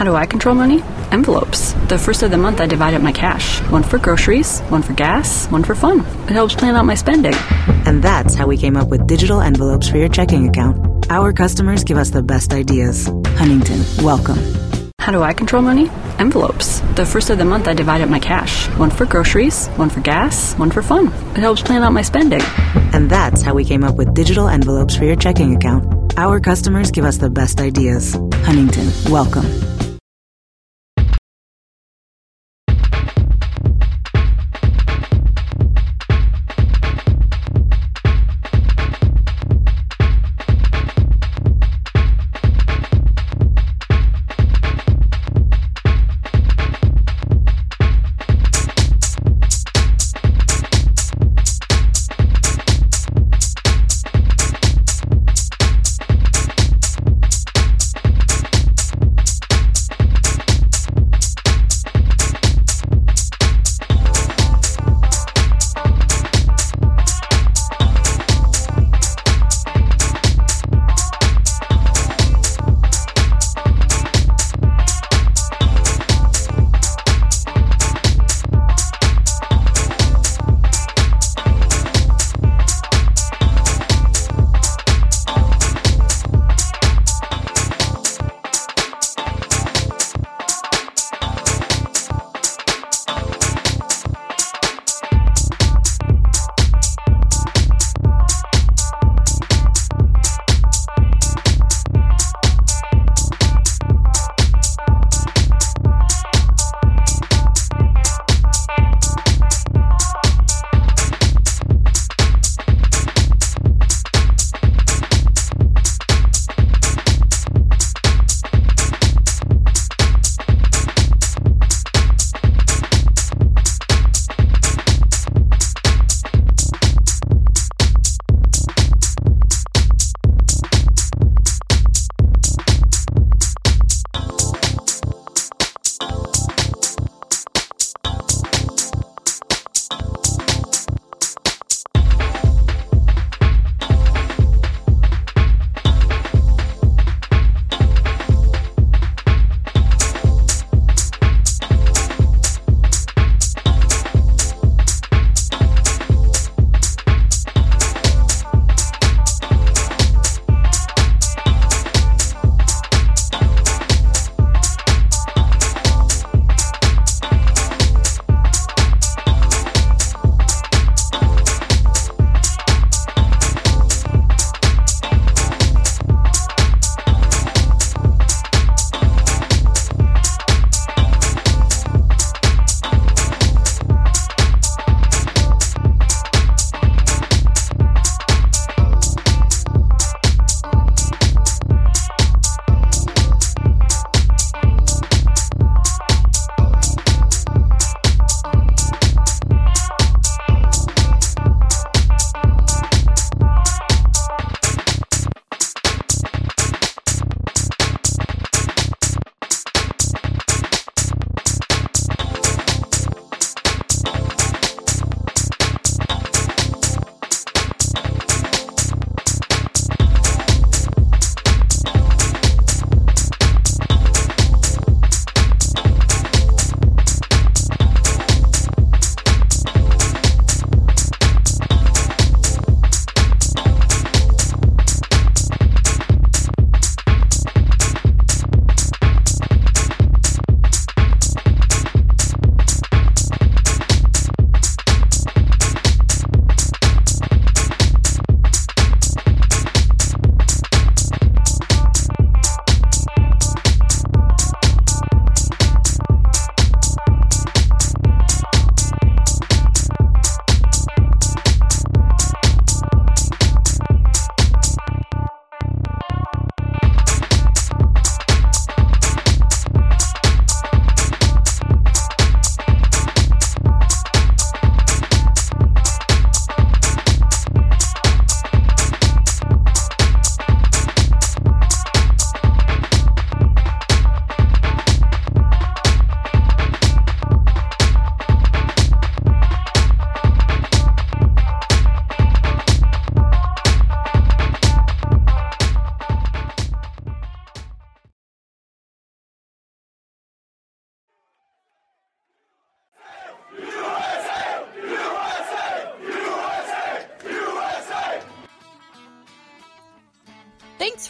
How do I control money? Envelopes. The first of the month, I divide up my cash one for groceries, one for gas, one for fun. It helps plan out my spending. And that's how we came up with digital envelopes for your checking account. Our customers give us the best ideas. Huntington, welcome. How do I control money? Envelopes. The first of the month, I divide up my cash one for groceries, one for gas, one for fun. It helps plan out my spending. And that's how we came up with digital envelopes for your checking account. Our customers give us the best ideas. Huntington, welcome.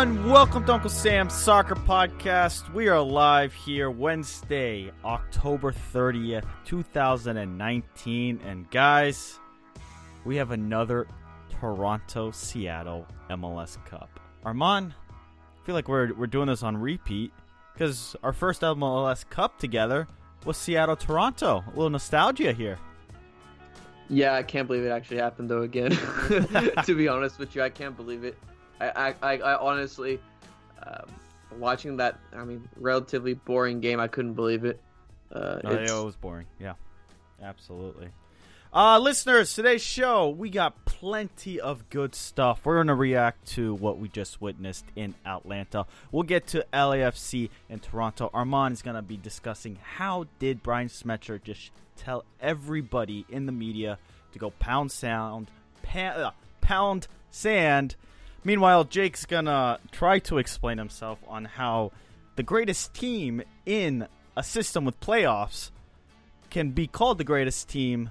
Everyone. Welcome to Uncle Sam's Soccer Podcast. We are live here Wednesday, October 30th, 2019. And, guys, we have another Toronto Seattle MLS Cup. Arman, I feel like we're, we're doing this on repeat because our first MLS Cup together was Seattle Toronto. A little nostalgia here. Yeah, I can't believe it actually happened though again. to be honest with you, I can't believe it. I, I, I honestly, um, watching that, I mean, relatively boring game, I couldn't believe it. Uh, no, it was boring. Yeah, absolutely. Uh, listeners, today's show, we got plenty of good stuff. We're going to react to what we just witnessed in Atlanta. We'll get to LAFC and Toronto. Arman is going to be discussing how did Brian Schmetzer just tell everybody in the media to go pound sound, uh, pound sand Meanwhile, Jake's gonna try to explain himself on how the greatest team in a system with playoffs can be called the greatest team,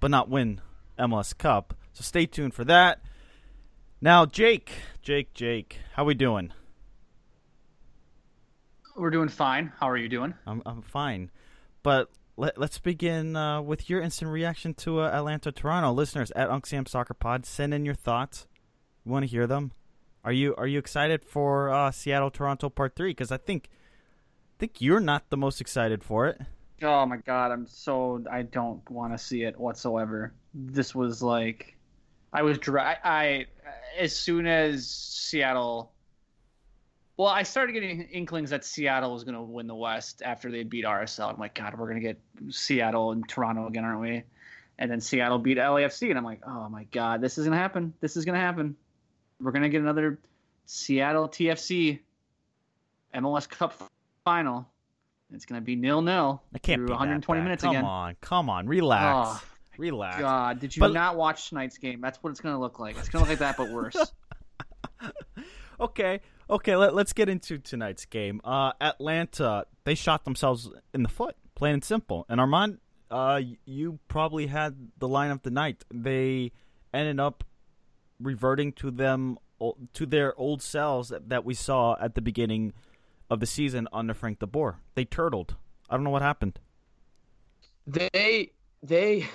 but not win MLS Cup. So stay tuned for that. Now, Jake, Jake, Jake, how we doing? We're doing fine. How are you doing? I'm I'm fine, but let, us begin uh, with your instant reaction to uh, Atlanta Toronto listeners at Unc Sam Soccer Pod. Send in your thoughts you want to hear them? Are you are you excited for uh, Seattle Toronto Part Three? Because I think I think you're not the most excited for it. Oh my god, I'm so I don't want to see it whatsoever. This was like I was dry. I as soon as Seattle. Well, I started getting inklings that Seattle was going to win the West after they beat RSL. I'm like, God, we're going to get Seattle and Toronto again, aren't we? And then Seattle beat LAFC, and I'm like, oh my God, this is going to happen. This is going to happen we're gonna get another Seattle TFC MLS Cup final. It's gonna be nil nil. I can't through 120 minutes come again. Come on, come on, relax, oh, relax. God, did you but... not watch tonight's game? That's what it's gonna look like. It's gonna look like that, but worse. okay, okay. Let, us get into tonight's game. Uh, Atlanta, they shot themselves in the foot, plain and simple. And Arman, uh, you probably had the line of the night. They ended up reverting to them to their old selves that we saw at the beginning of the season under Frank De Boer. They turtled. I don't know what happened. They they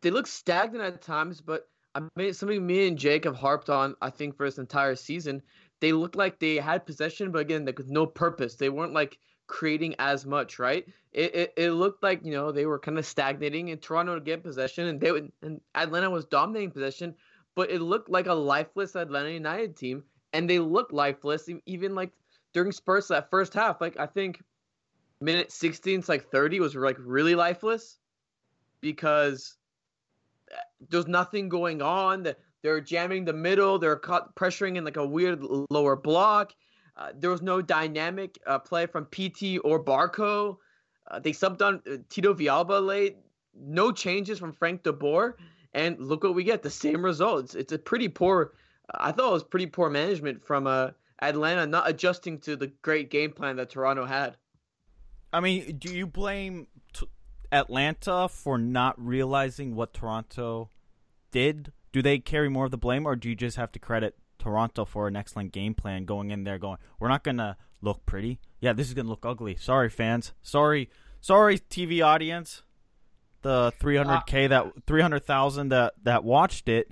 they look stagnant at times, but I mean something me and Jake have harped on. I think for this entire season, they looked like they had possession, but again, like with no purpose. They weren't like creating as much, right? It, it, it looked like you know they were kind of stagnating, and Toronto would get possession, and they would, and Atlanta was dominating possession, but it looked like a lifeless Atlanta United team, and they looked lifeless even like during Spurs that first half. Like I think minute 16 to like 30 was like really lifeless because eh, there's nothing going on. They're jamming the middle. They're pressuring in like a weird lower block. Uh, there was no dynamic uh, play from Pity or Barco. Uh, they subbed on uh, Tito Villalba late. No changes from Frank De Boer and look what we get the same results. It's a pretty poor. I thought it was pretty poor management from uh, Atlanta not adjusting to the great game plan that Toronto had. I mean, do you blame t- Atlanta for not realizing what Toronto did? Do they carry more of the blame, or do you just have to credit Toronto for an excellent game plan going in there going, we're not going to look pretty. Yeah, this is going to look ugly. Sorry, fans. Sorry. Sorry, TV audience the 300k uh, that 300,000 that that watched it.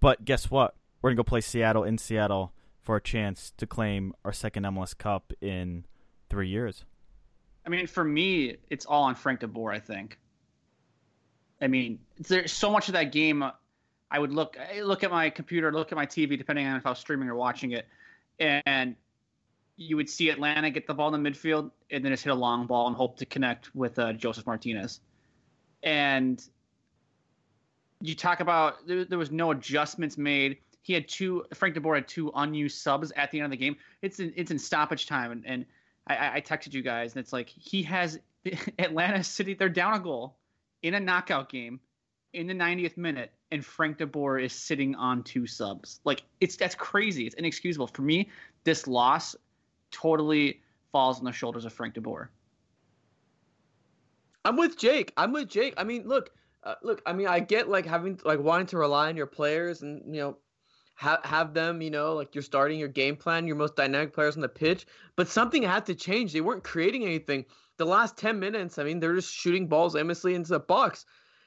But guess what? We're gonna go play Seattle in Seattle for a chance to claim our second MLS Cup in three years. I mean, for me, it's all on Frank De Boer. I think. I mean, there's so much of that game. I would look I look at my computer, look at my TV, depending on if I was streaming or watching it, and you would see Atlanta get the ball in the midfield and then just hit a long ball and hope to connect with uh, Josef Martinez and you talk about there, there, was no adjustments made. He had two. Frank De Boer had two unused subs at the end of the game. It's in it's in stoppage time, and, and I, I texted you guys, and it's like he has Atlanta City. They're down a goal, in a knockout game in the 90th minute and Frank DeBoer is sitting on two subs. Like it's that's crazy. It's inexcusable. For me, this loss totally falls on the shoulders of Frank DeBoer. I'm with Jake. I'm with Jake. I mean, look, uh, look. I mean, I get like having like wanting to rely on your players and you know have have them, you know, like you're starting your game plan, your most dynamic players on the pitch. But something had to change. They weren't creating anything. The last ten minutes, I mean, they're just shooting balls aimlessly into the box.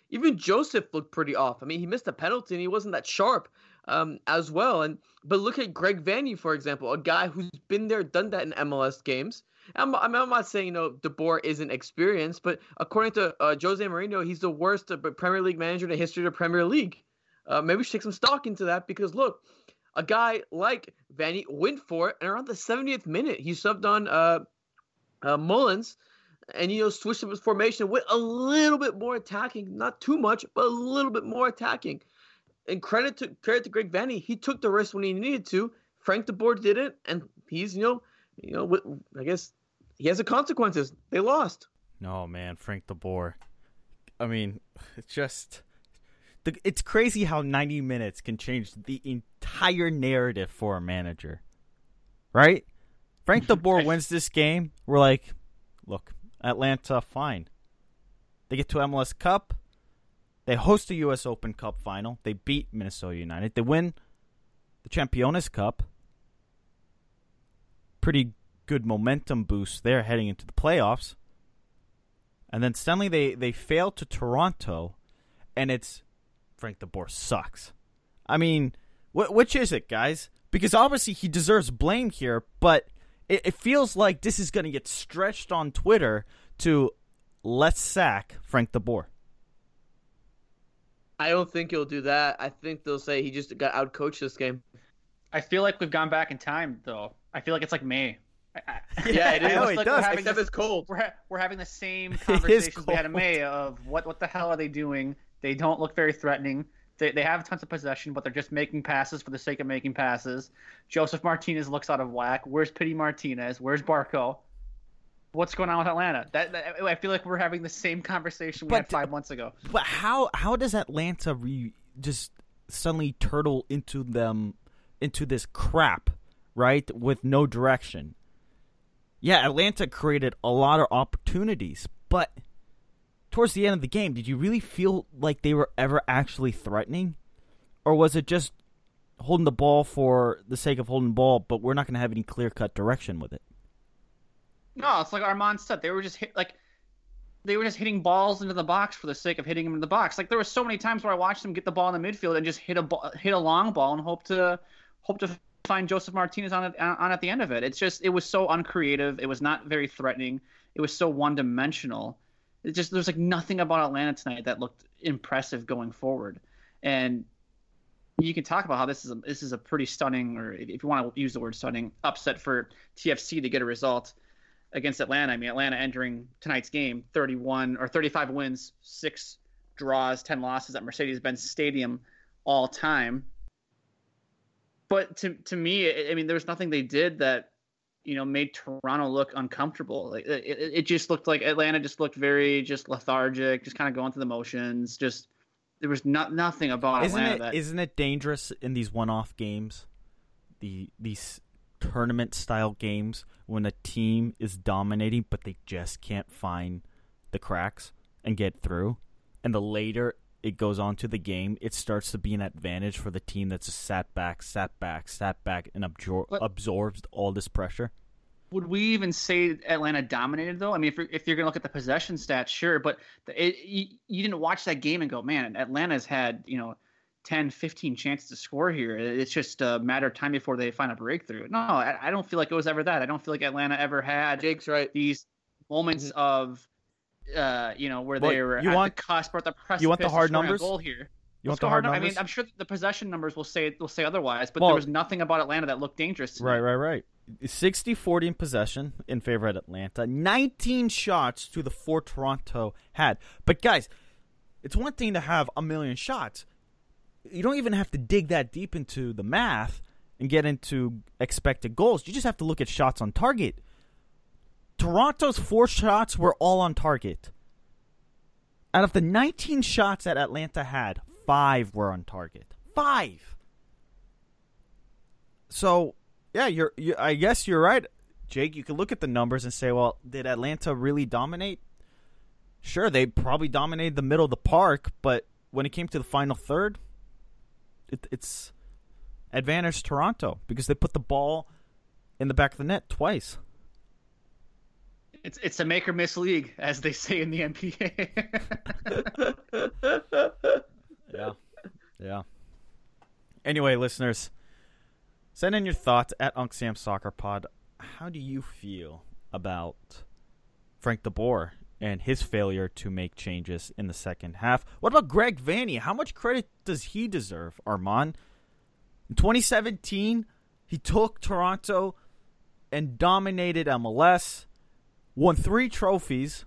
Even Josef looked pretty off. I mean, he missed a penalty and he wasn't that sharp um, as well. And but look at Greg Vanney, for example, a guy who's been there, done that in MLS games. I'm, I'm, not saying you know DeBoer isn't experienced, but according to uh, Jose Mourinho, he's the worst Premier League manager in the history of the Premier League. Uh, maybe we should take some stock into that because look, a guy like Vanney went for it, and around the 70th minute, he subbed on uh, uh, Mullins, and you know switched up his formation with a little bit more attacking, not too much, but a little bit more attacking. And credit to credit to Greg Vanney, he took the risk when he needed to. Frank DeBoer didn't, and he's you know, you know, I guess he has the consequences. They lost. No man, Frank DeBoer. I mean, it's just it's crazy how 90 minutes can change the entire narrative for a manager. Right? Frank DeBoer wins this game. We're like, look, Atlanta, fine. They get to MLS Cup. They host the U.S. Open Cup final. They beat Minnesota United. They win the Champions Cup. Pretty good momentum boost there heading into the playoffs. And then suddenly they, they fail to Toronto, and it's Frank DeBoer sucks. I mean, wh- which is it, guys? Because obviously he deserves blame here, but it, it feels like this is going to get stretched on Twitter to let's sack Frank DeBoer. I don't think he'll do that. I think they'll say he just got outcoached this game. I feel like we've gone back in time, though. I feel like it's like May. Yeah, it, is. know, it like does. Except this, it's cold. We're, ha- we're having the same conversations we had in May of what what the hell are they doing? They don't look very threatening. They, they have tons of possession, but they're just making passes for the sake of making passes. Josef Martinez looks out of whack. Where's Pity Martinez? Where's Barco? What's going on with Atlanta? That, that, I feel like we're having the same conversation we but, had five months ago. But how how does Atlanta re, just suddenly turtle into them into this crap, right? With no direction. Yeah, Atlanta created a lot of opportunities, but towards the end of the game, did you really feel like they were ever actually threatening? Or was it just holding the ball for the sake of holding the ball, but we're not going to have any clear cut direction with it? No, it's like Arman said. They were just hit like they were just hitting balls into the box for the sake of hitting them in the box. Like there were so many times where I watched them get the ball in the midfield and just hit a ball, hit a long ball and hope to hope to find Josef Martinez on on at the end of it. It's just it was so uncreative. It was not very threatening. It was so one dimensional it just there's like nothing about Atlanta tonight that looked impressive going forward, and you can talk about how this is a, this is a pretty stunning, or if you want to use the word stunning, upset for TFC to get a result against Atlanta. I mean, Atlanta entering tonight's game 31 or 35 wins, six draws, 10 losses at Mercedes-Benz Stadium all time. But to to me, I mean, there was nothing they did that you know made Toronto look uncomfortable. Like it, it just looked like Atlanta just looked very just lethargic, just kind of going through the motions. Just there was not nothing about isn't Atlanta. It, that... Isn't it dangerous in these one-off games, the these tournament style games when a team is dominating but they just can't find the cracks and get through, and the later it goes on to the game, it starts to be an advantage for the team that's just sat back, sat back, sat back, and absor- but absorbs all this pressure. Would we even say Atlanta dominated though? I mean, if you're, if you're gonna look at the possession stats, sure, but it, you, you didn't watch that game and go, man, Atlanta's had you know 10, 15 chances to score here. It's just a matter of time before they find a breakthrough. No, I, I don't feel like it was ever that. I don't feel like Atlanta ever had Jake's right. these moments of uh, you know, where they were you at want, the cusp or the precipice. You want the hard numbers? Goal here. You want the hard numbers? I mean, I'm sure the possession numbers will say will say otherwise, but well, there was nothing about Atlanta that looked dangerous. Right, right, right. 60-40 in possession in favor of Atlanta. 19 shots to the four Toronto had. But guys, it's one thing to have a million shots. You don't even have to dig that deep into the math and get into expected goals. You just have to look at shots on target. Toronto's four shots were all on target. Out of the 19 shots that Atlanta had, five were on target. Five. So, yeah, you're, you I guess you're right, Jake. You can look at the numbers and say, well, did Atlanta really dominate? Sure, they probably dominated the middle of the park, but when it came to the final third, it, it's advantage Toronto because they put the ball in the back of the net twice. It's it's a make or miss league, as they say in the NBA. yeah, yeah. Anyway, listeners, send in your thoughts at Unc Sam Soccer Pod. How do you feel about Frank De Boer and his failure to make changes in the second half? What about Greg Vanney? How much credit does he deserve, Arman? In 2017, he took Toronto and dominated MLS, won three trophies.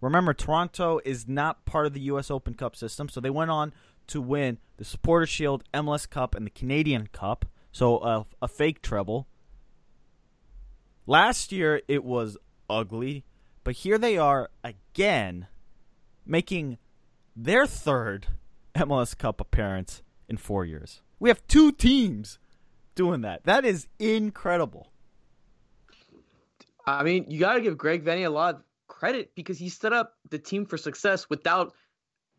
Remember, Toronto is not part of the U.S. Open Cup system, so they went on to win the Supporter Shield, MLS Cup, and the Canadian Cup. So a fake treble. Last year it was ugly, but here they are again, making their third MLS Cup appearance in four years. We have two teams doing that. That is incredible. I mean, you got to give Greg Vanney a lot of credit because he set up the team for success without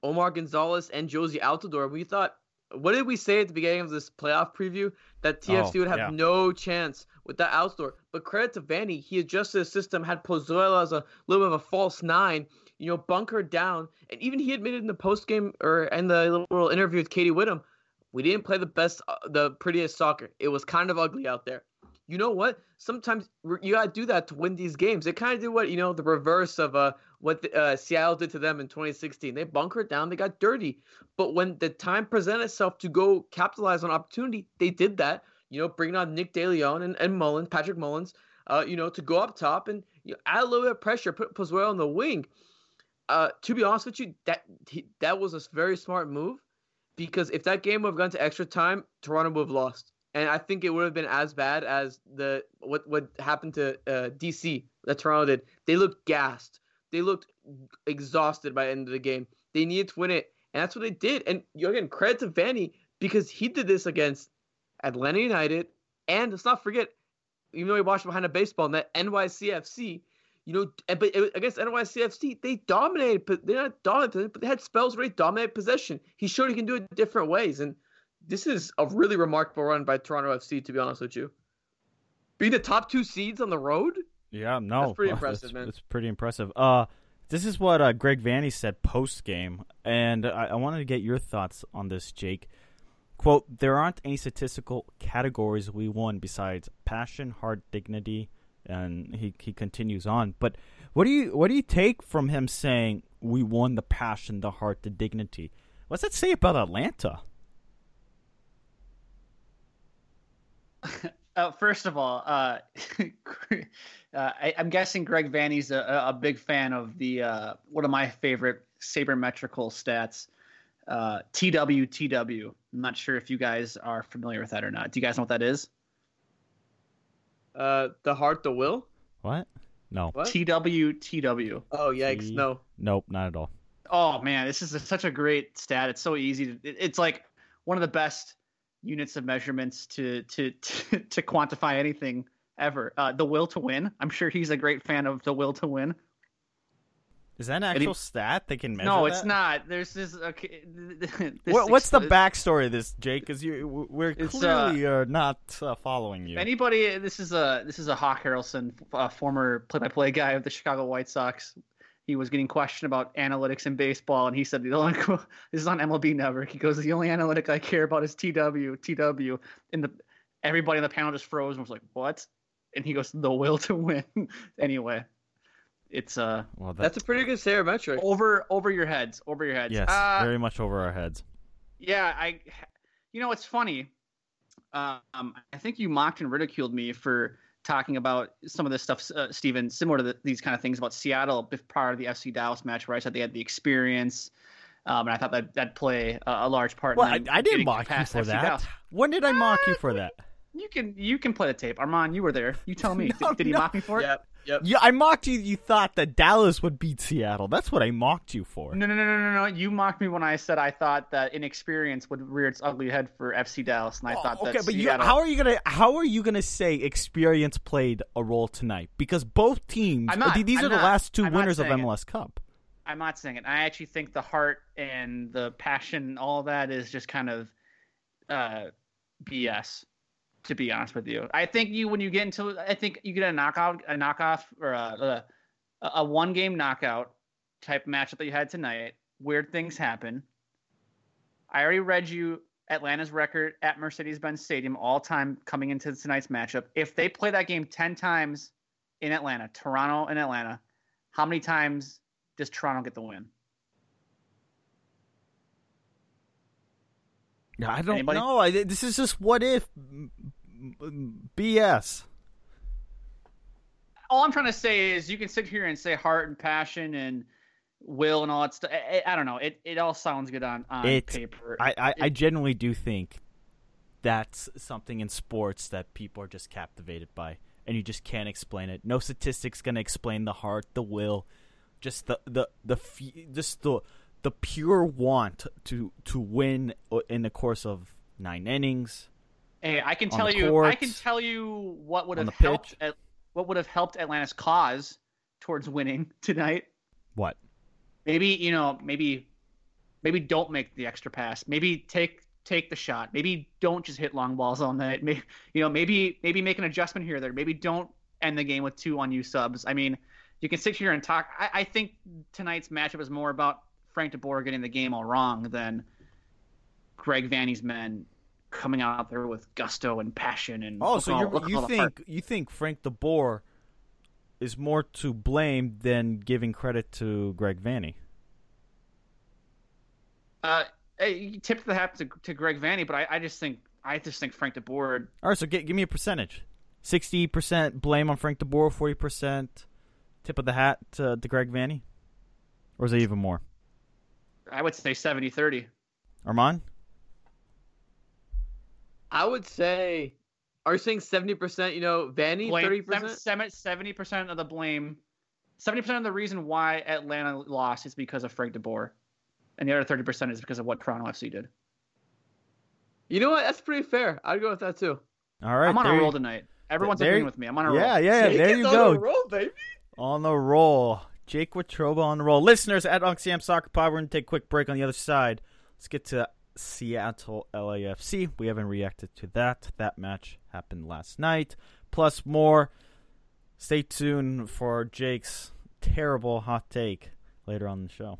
Omar Gonzalez and Jozy Altidore. We thought, what did we say at the beginning of this playoff preview? That TFC oh, would have yeah. no chance with that Altidore. But credit to Vanney, he adjusted the system, had Pozuelo as a little bit of a false nine, you know, bunkered down. And even he admitted in the post game or in the little interview with Katie Witham, we didn't play the best, uh, the prettiest soccer. It was kind of ugly out there you know what? Sometimes you gotta do that to win these games. They kind of did what you know the reverse of uh what the, uh, Seattle did to them in 2016. They bunkered down, they got dirty, but when the time presented itself to go capitalize on opportunity, they did that. You know, bringing on Nick DeLeon and, and Mullins, Patrick Mullins, uh, you know, to go up top and you know, add a little bit of pressure, put Pozuelo on the wing. Uh, to be honest with you, that that was a very smart move because if that game would have gone to extra time, Toronto would have lost and I think it would have been as bad as the what what happened to uh, DC that Toronto did. They looked gassed. They looked exhausted by the end of the game. They needed to win it, and that's what they did. And again, credit to Vanney because he did this against Atlanta United, and let's not forget, even though he watched behind a baseball net, NYCFC. You know, but against NYCFC, they dominated. But they're not dominated, but they had spells where they dominated possession. He showed he can do it different ways, and this is a really remarkable run by Toronto FC. To be honest with you, being the top two seeds on the road. Yeah, no, that's pretty impressive, that's, man. It's pretty impressive. Uh, this is what uh, Greg Vanney said post game, and I, I wanted to get your thoughts on this, Jake. Quote: There aren't any statistical categories we won besides passion, heart, dignity, and he he continues on. But what do you what do you take from him saying we won the passion, the heart, the dignity? What's that say about Atlanta? Uh, first of all, uh, uh, I, am guessing Greg Vanney's a, a, big fan of the uh, one of my favorite sabermetrical stats, uh, TW I'm not sure if you guys are familiar with that or not. Do you guys know what that is? Uh, the heart, the will. What? No. What? TW Oh yikes! T- no. Nope, not at all. Oh man, this is a, such a great stat. It's so easy. To, it, it's like one of the best units of measurements to to to, to quantify anything ever. Uh, the will to win. I'm sure he's a great fan of the will to win. Is that an actual he, stat they can measure? No, that? it's not. There's this. Okay, this what, what's the backstory of this, Jake? Because you we're uh, clearly uh, not uh, following you. Anybody? This is a this is a Hawk Harrelson, former play-by-play guy of the Chicago White Sox he was getting questioned about analytics in baseball, and he said the only this is on MLB Network. He goes, the only analytic I care about is TW, TW, and the everybody in the panel just froze and was like, what? And he goes, the will to win. anyway, it's uh, well, that's, that's a pretty good sabermetric. Over over your heads, over your heads. Yes, uh, very much over our heads. Yeah, I, you know, it's funny. Um, I think you mocked and ridiculed me for talking about some of this stuff, uh, Steven, similar to the, these kind of things about Seattle prior to the FC Dallas match, where I said they had the experience. Um, and I thought that that'd play a, a large part. Well, I, I, didn't mock you for FC that. Dallas. When did I mock you for that? You can you can play the tape, Arman. You were there. You tell me. no, did, did, he no. mock me for it? Yeah, Yep. Yeah, I mocked you. You thought that Dallas would beat Seattle. That's what I mocked you for. No, no, no, no, no, no. You mocked me when I said I thought that inexperience would rear its ugly head for FC Dallas, and I Oh, thought that okay, but you, how are you gonna how are you gonna say experience played a role tonight? Because both teams, I'm not- these I'm are the last 2 I'm winners of saying it. MLS Cup. I'm not saying it. I actually think the heart and the passion, all that, is just kind of uh, BS. To be honest with you, I think you when you get into, I think you get a knockout, a knockoff, or a, a, a one game knockout type matchup that you had tonight. Weird things happen. I already read you Atlanta's record at Mercedes-Benz Stadium all time coming into tonight's matchup. If they play that game ten times in Atlanta, Toronto and Atlanta, how many times does Toronto get the win? Yeah, I don't Anybody? know. I, this is just what if BS. All I'm trying to say is you can sit here and say heart and passion and will and all that stuff. I, I- don't know. It it all sounds good on, on It- paper. I, I, I genuinely do think that's something in sports that people are just captivated by, and you just can't explain it. No statistics gonna explain the heart, the will, just the the the just the the pure want to to win in the course of nine innings. Hey, I can tell you. I can tell you what would have helped. At, what would have helped Atlanta's cause towards winning tonight. What? Maybe you know. Maybe maybe don't make the extra pass. Maybe take take the shot. Maybe don't just hit long balls all night. Maybe you know. Maybe maybe make an adjustment here or there. Maybe don't end the game with two on you subs. I mean, you can sit here and talk. I, I think tonight's matchup is more about Frank DeBoer getting the game all wrong than Greg Vanney's men coming out there with gusto and passion and Oh, so all- you all the heart. think you think Frank DeBoer is more to blame than giving credit to Greg Vanney? Uh, tip the hat to, to Greg Vanney, but I, I just think I just think Frank DeBoer. All right, so gi- give me a percentage. Sixty percent blame on Frank DeBoer, forty percent tip of the hat to, to Greg Vanney, or is it even more? I would say 70-30. Arman? I would say, are you saying seventy percent? You know, Vanney thirty percent. Seventy percent of the blame, seventy percent of the reason why Atlanta lost is because of Frank DeBoer, and the other thirty percent is because of what Toronto FC did. You know what? That's pretty fair. I'd go with that too. All right, I'm on there a you- roll tonight. Everyone's there- agreeing with me. I'm on a Yeah, roll. yeah, Jake there is you on go. a roll, baby. On the roll. Jake Watroba on the roll. Listeners at Unksam Soccer Pod, we're going to take a quick break on the other side. Let's get to Seattle LAFC. We haven't reacted to that. That match happened last night. Plus more. Stay tuned for Jake's terrible hot take later on the show.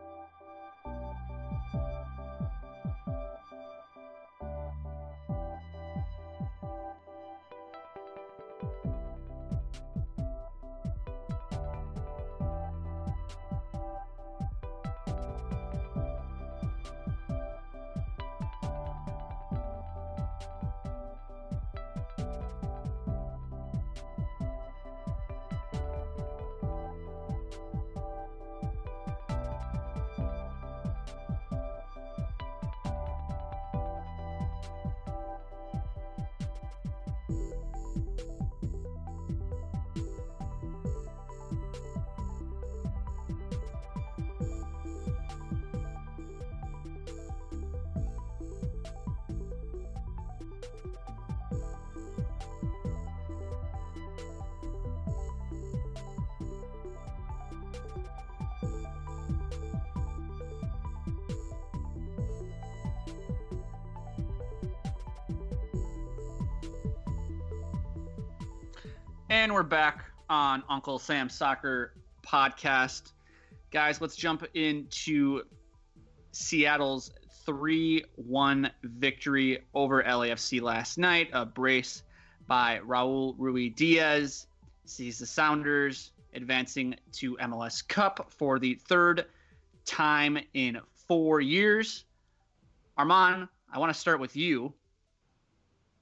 And we're back on Uncle Sam Soccer Podcast. Guys, let's jump into Seattle's 3 1 victory over LAFC last night. A brace by Raul Ruidiaz sees the Sounders advancing to MLS Cup for the third time in four years. Arman, I want to start with you.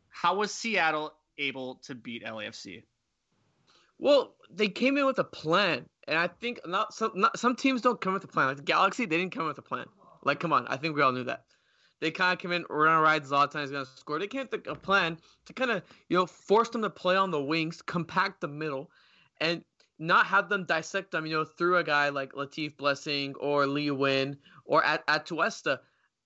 how was Seattle able to beat LAFC? Well, they came in with a plan, and I think not some not, some teams don't come with a plan. Like the Galaxy, they didn't come with a plan. Like, come on, I think we all knew that. They kind of came in, we're gonna ride Zlatan, he's gonna score. They came with a plan to kind of you know force them to play on the wings, compact the middle, and not have them dissect them, you know, through a guy like Latif Blessing or Lee Win or at Atuesta.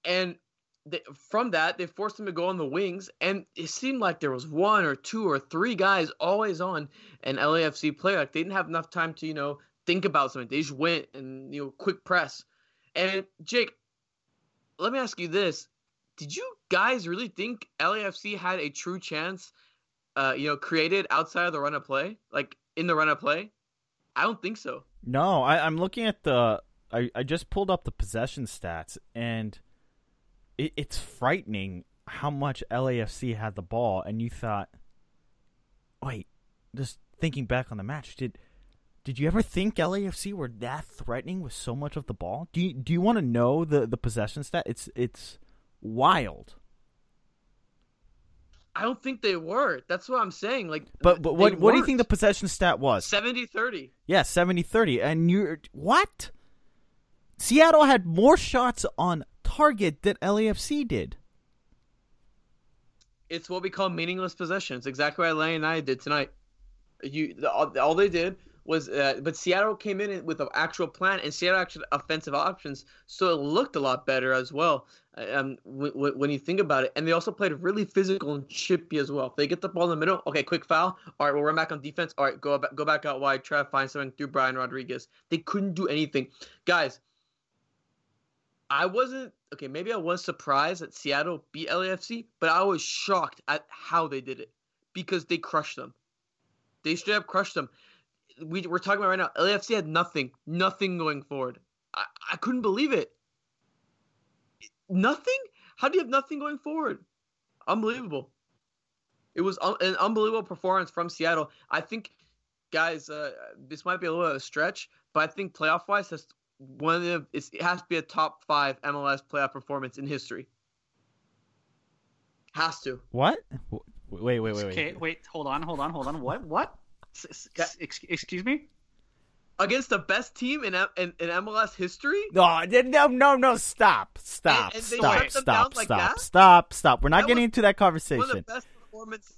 And they, from that, they forced him to go on the wings, and it seemed like there was one or two or three guys always on an LAFC player. Like they didn't have enough time to, you know, think about something. They just went and you know, quick press. And Jake, let me ask you this: Did you guys really think LAFC had a true chance, uh, you know, created outside of the run of play, like in the run of play? I don't think so. No, I, I'm looking at the. I, I just pulled up the possession stats, and it, it's frightening how much LAFC had the ball. And you thought, wait, just thinking back on the match, did did you ever think LAFC were that threatening with so much of the ball? Do you, do you want to know the the possession stat? It's it's wild. I don't think they were. That's what I'm saying. Like, But but what what do you think the possession stat was? 70-30. Yeah, 70-30. And you what? Seattle had more shots on target that LAFC did. It's what we call meaningless possessions. Exactly what Lane and I did tonight. You all, all they did was, uh, but Seattle came in with an actual plan, and Seattle actually offensive options, so it looked a lot better as well. Um, w- w- when you think about it, and they also played really physical and chippy as well. They get the ball in the middle, okay, quick foul. All right, we'll run back on defense. All right, go back, go back out wide, try to find something through Brian Rodriguez. They couldn't do anything, guys. I wasn't okay. Maybe I was surprised that Seattle beat LAFC, but I was shocked at how they did it because they crushed them. They straight up crushed them. We, we're talking about right now. LAFC had nothing, nothing going forward. I, I couldn't believe it. Nothing? How do you have nothing going forward? Unbelievable. It was un- an unbelievable performance from Seattle. I think, guys, uh, this might be a little bit of a stretch, but I think playoff wise, that's one of the it has to be a top five MLS playoff performance in history. Has to. What? Wait, wait, wait, wait. Okay, wait, hold on, hold on, hold on. What? What? S- s- excuse me? Against the best team in, in, in MLS history? No, no, no, no! Stop, stop, And- and they stop, stop, like stop, stop, stop! We're not That getting into that One of the conversation. best performances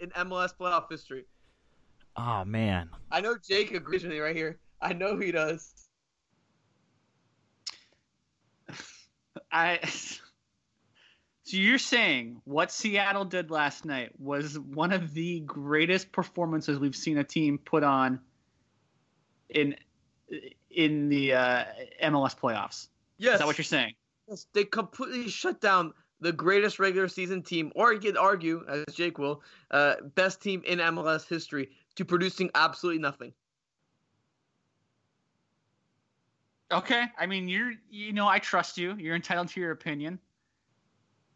in MLS playoff history. Oh man, I know Jake agrees with me right here. I know he does. I. So you're saying what Seattle did last night was one of the greatest performances we've seen a team put on in in the uh, MLS playoffs. Yes. Is that what you're saying? Yes, they completely shut down the greatest regular season team, or you could argue, as Jake will, uh, best team in MLS history to producing absolutely nothing. Okay. I mean, you're you know I trust you. You're entitled to your opinion.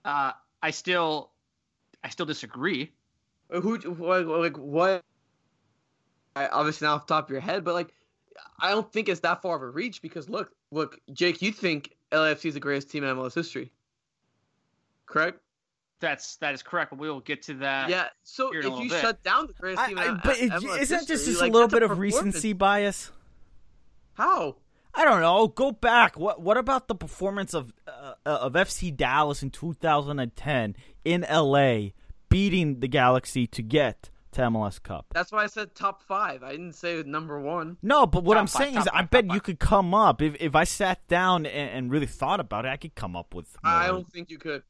Uh, I still I still disagree. Who, like, like what? I, obviously not off the top of your head, but like, I don't think it's that far of a reach because look, look, Jake, you think LAFC is the greatest team in MLS history, correct? That's that is correct, but we will get to that. yeah. So here if a you bit. shut down the greatest I, team, I, in but it, MLS isn't it just, just like, a little bit of recency bias? How? I don't know. Go back. What What about the performance of uh, of FC Dallas in 2010 in LA, beating the Galaxy to get to MLS Cup? That's why I said top five. I didn't say number one. No, but what Top I'm five, saying is, I bet you could come up if if I sat down and, and really thought about it. I could come up with. More. I don't think you could.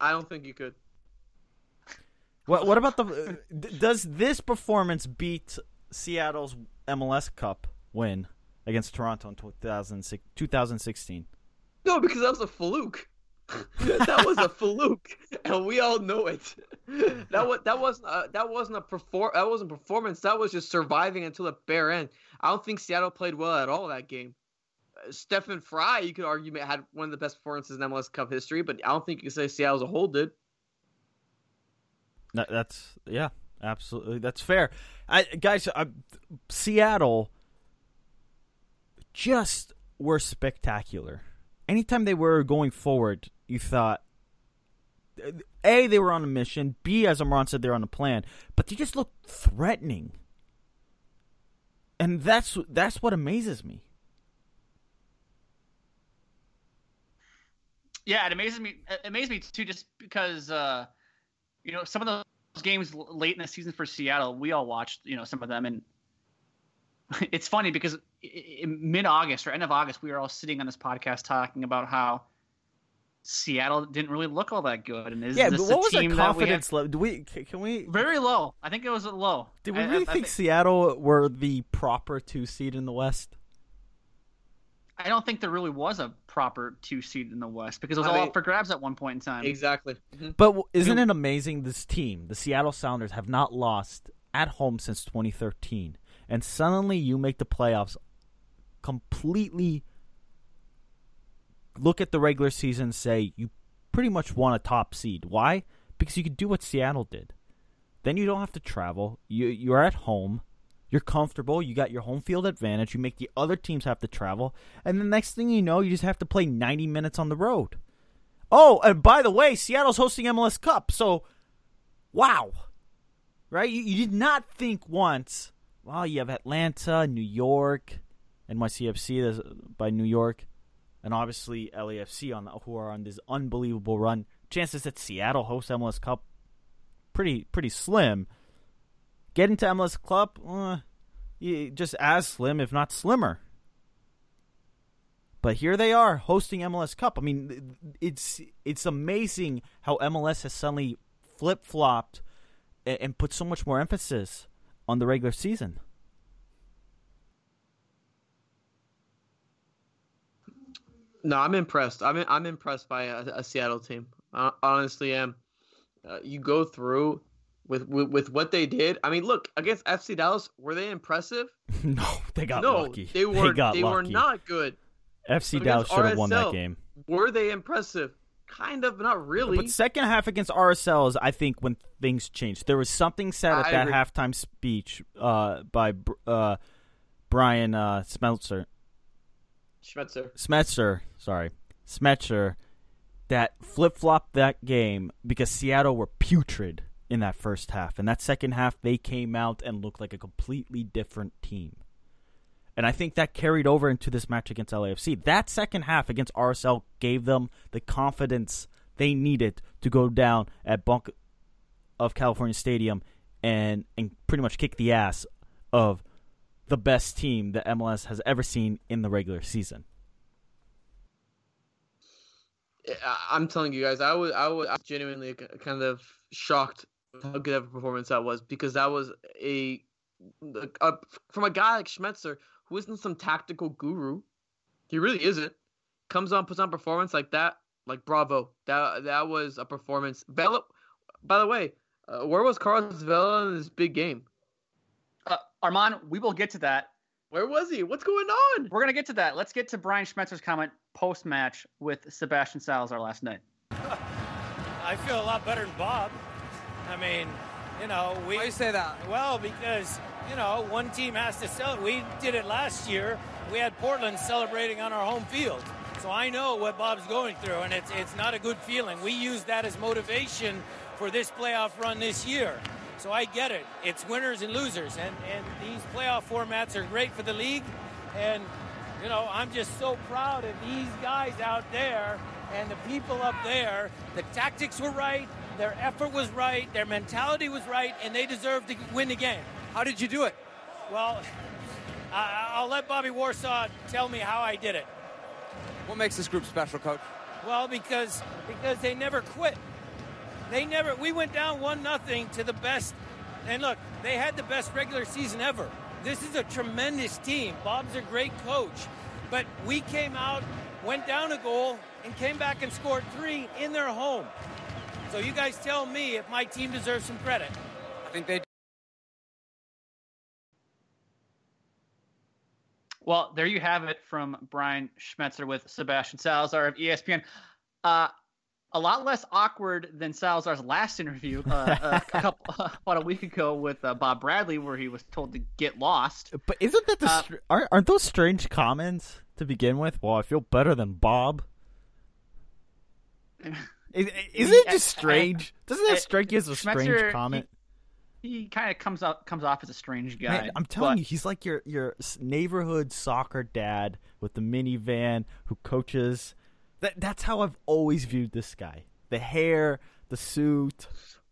I don't think you could. What What about the? uh, does this performance beat Seattle's MLS Cup win against Toronto in 2006 2016? No, because that was a fluke. that was a fluke, and we all know it. That was that wasn't a, that wasn't a perform that wasn't performance. That was just surviving until the bare end. I don't think Seattle played well at all that game. Uh, Stefan Frei, you could argue, had one of the best performances in MLS Cup history, but I don't think you could say Seattle as a whole did. That, that's yeah, absolutely. That's fair. I, guys, I, Seattle just were spectacular. Anytime they were going forward, you thought A, they were on a mission. B, as Arman said, they're on a plan. But they just look threatening. And that's that's what amazes me. Yeah, it amazes me. It amazes me too, just because uh, you know some of those games late in the season for Seattle, we all watched. You know some of them, and it's funny because in mid-August or end of August, we were all sitting on this podcast talking about how Seattle didn't really look all that good. And is yeah, this but what was a our team confidence level? Do we can we very low? I think it was low. did we I- I- really I think thi- Seattle were the proper two seed in the West? I don't think there really was a proper two seed in the West because it was I all mean- up for grabs at one point in time. Exactly. Mhm. But isn't it amazing? This team, the Seattle Sounders, have not lost at home since 2013, and suddenly you make the playoffs. Completely look at the regular season, and say you pretty much won a top seed. Why? Because you could do what Seattle did. Then you don't have to travel. You you're at home. You're comfortable. You got your home field advantage. You make the other teams have to travel, and the next thing you know, you just have to play 90 minutes on the road. Oh, and by the way, Seattle's hosting MLS Cup, so wow, right? You, you did not think once. Well, you have Atlanta, New York, NYCFC by New York, and obviously LAFC on the, who are on this unbelievable run. Chances that Seattle hosts MLS Cup pretty pretty slim. Getting to MLS Cup, uh, just as slim, if not slimmer. But here they are hosting MLS Cup. I mean, it's it's amazing how MLS has suddenly flip flopped and put so much more emphasis on the regular season. No, I'm impressed. I'm I'm impressed by a, a Seattle team. I honestly am. Uh, you go through with, with with what they did. I mean, look against FC Dallas. Were they impressive? no, they got no, lucky. they were. They, got they were not good. FC But Dallas should have won that game. Were they impressive? Kind of, not really. But second half against RSL is, I think, when things changed. There was something said at I that agree. halftime speech uh, by uh, Brian uh, Smeltzer, Schmetzer. Smetzer, sorry, Smetzer, that flip flopped that game because Seattle were putrid in that first half. And that second half, they came out and looked like a completely different team. And I think that carried over into this match against LAFC. That second half against RSL gave them the confidence they needed to go down at Bank of California Stadium and and pretty much kick the ass of the best team that MLS has ever seen in the regular season. I'm telling you guys, I was I was, I was genuinely kind of shocked how good of a performance that was because that was a, a from a guy like Schmetzer who isn't some tactical guru. He really isn't. Comes on, puts on performance like that. Like bravo, that that was a performance. Vela, by the way, uh, where was Carlos Vela in this big game? Uh, Arman, we will get to that. Where was he? What's going on? We're gonna get to that. Let's get to Brian Schmetzer's comment post match with Sebastian Salazar last night. I feel a lot better than Bob. I mean, you know, we. Why you say that? Well, because you know, one team has to sell. it. We did it last year. We had Portland celebrating on our home field, so I know what Bob's going through, and it's it's not a good feeling. We use that as motivation for this playoff run this year. So I get it. It's winners and losers, and and these playoff formats are great for the league, and you know, I'm just so proud of these guys out there and the people up there. The tactics were right, their effort was right, their mentality was right, and they deserve to win the game. How did you do it? Well, I- I'll let Bobby Warsaw tell me how I did it. What makes this group special, coach? Well, because because they never quit. They never. We went down one nothing to the best, and look, they had the best regular season ever. This is a tremendous team. Bob's a great coach, but we came out, went down a goal, and came back and scored three in their home. So you guys tell me if my team deserves some credit. I think they Well, there you have it from Brian Schmetzer with Sebastian Salazar of ESPN. Uh, a lot less awkward than Salazar's last interview uh, a couple about a week ago with uh, Bob Bradley, where he was told to get lost. But isn't that the Uh, str- aren't, aren't those strange comments to begin with? Well, I feel better than Bob. Is, isn't it just strange? Doesn't that strike you as a strange Schmetzer, comment? He, he kind of comes up comes off as a strange guy. Man, I'm telling but- you, he's like your your neighborhood soccer dad with the minivan who coaches. That that's how I've always viewed this guy. The hair, the suit.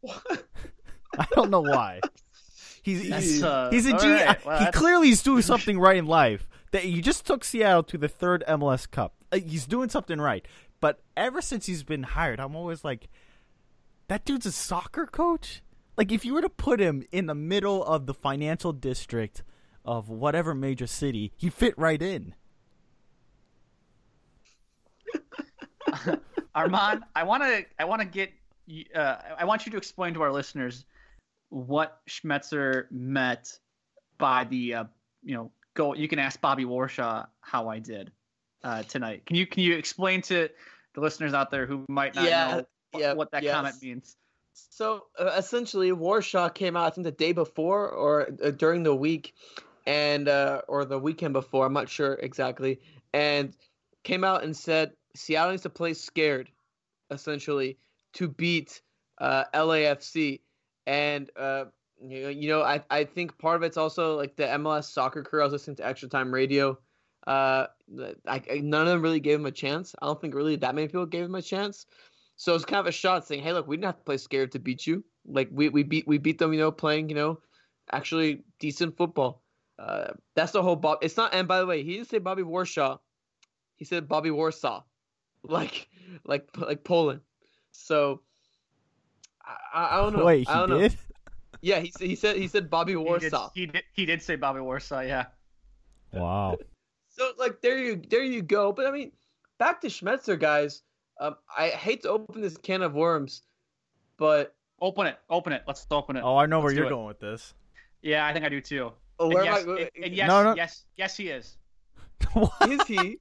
I don't know why. He's he's, uh, he's a genius. Right. Well, he that's- clearly is doing something right in life. That he just took Seattle to the third MLS Cup. Uh, He's doing something right. But ever since he's been hired, I'm always like, that dude's a soccer coach. Like if you were to put him in the middle of the financial district of whatever major city, he fit right in. Arman, I want to I want to get uh, I want you to explain to our listeners what Schmetzer meant by the uh, you know go. You can ask Bobby Warshaw how I did uh, tonight. Can you can you explain to the listeners out there who might not Yeah, know wh- yeah, what that yes. comment means? So uh, essentially, Warshaw came out I think the day before or uh, during the week, and uh, or the weekend before. I'm not sure exactly, and came out and said Seattle needs to play scared, essentially, to beat uh, LAFC. And uh, you know, I I think part of it's also like the MLS soccer crew. I was listening to Extra Time Radio. Uh, I, I- none of them really gave him a chance. I don't think really that many people gave him a chance. So it's kind of a shot saying, "Hey, look, we didn't have to play scared to beat you. Like we, we beat we beat them, you know, playing you know, actually decent football. Uh, that's the whole Bob. It's not. And by the way, he didn't say Bobby Warshaw. He said Bobby Warsaw, like like like Poland. So I, I I don't know. Wait, I he don't did? know. Yeah, he said he said he said Bobby He did, Warsaw. he did he did say Bobby Warsaw. Yeah. Wow. So like there you there you go. But I mean, back to Schmetzer, guys. Um, I hate to open this can of worms, but Open it. Open it. Let's open it. Oh, I know where Let's do you're it. going with this. Yeah, I think I do too. oh, And where yes, am I? and, and yes, No, no. yes, yes, he is. Is he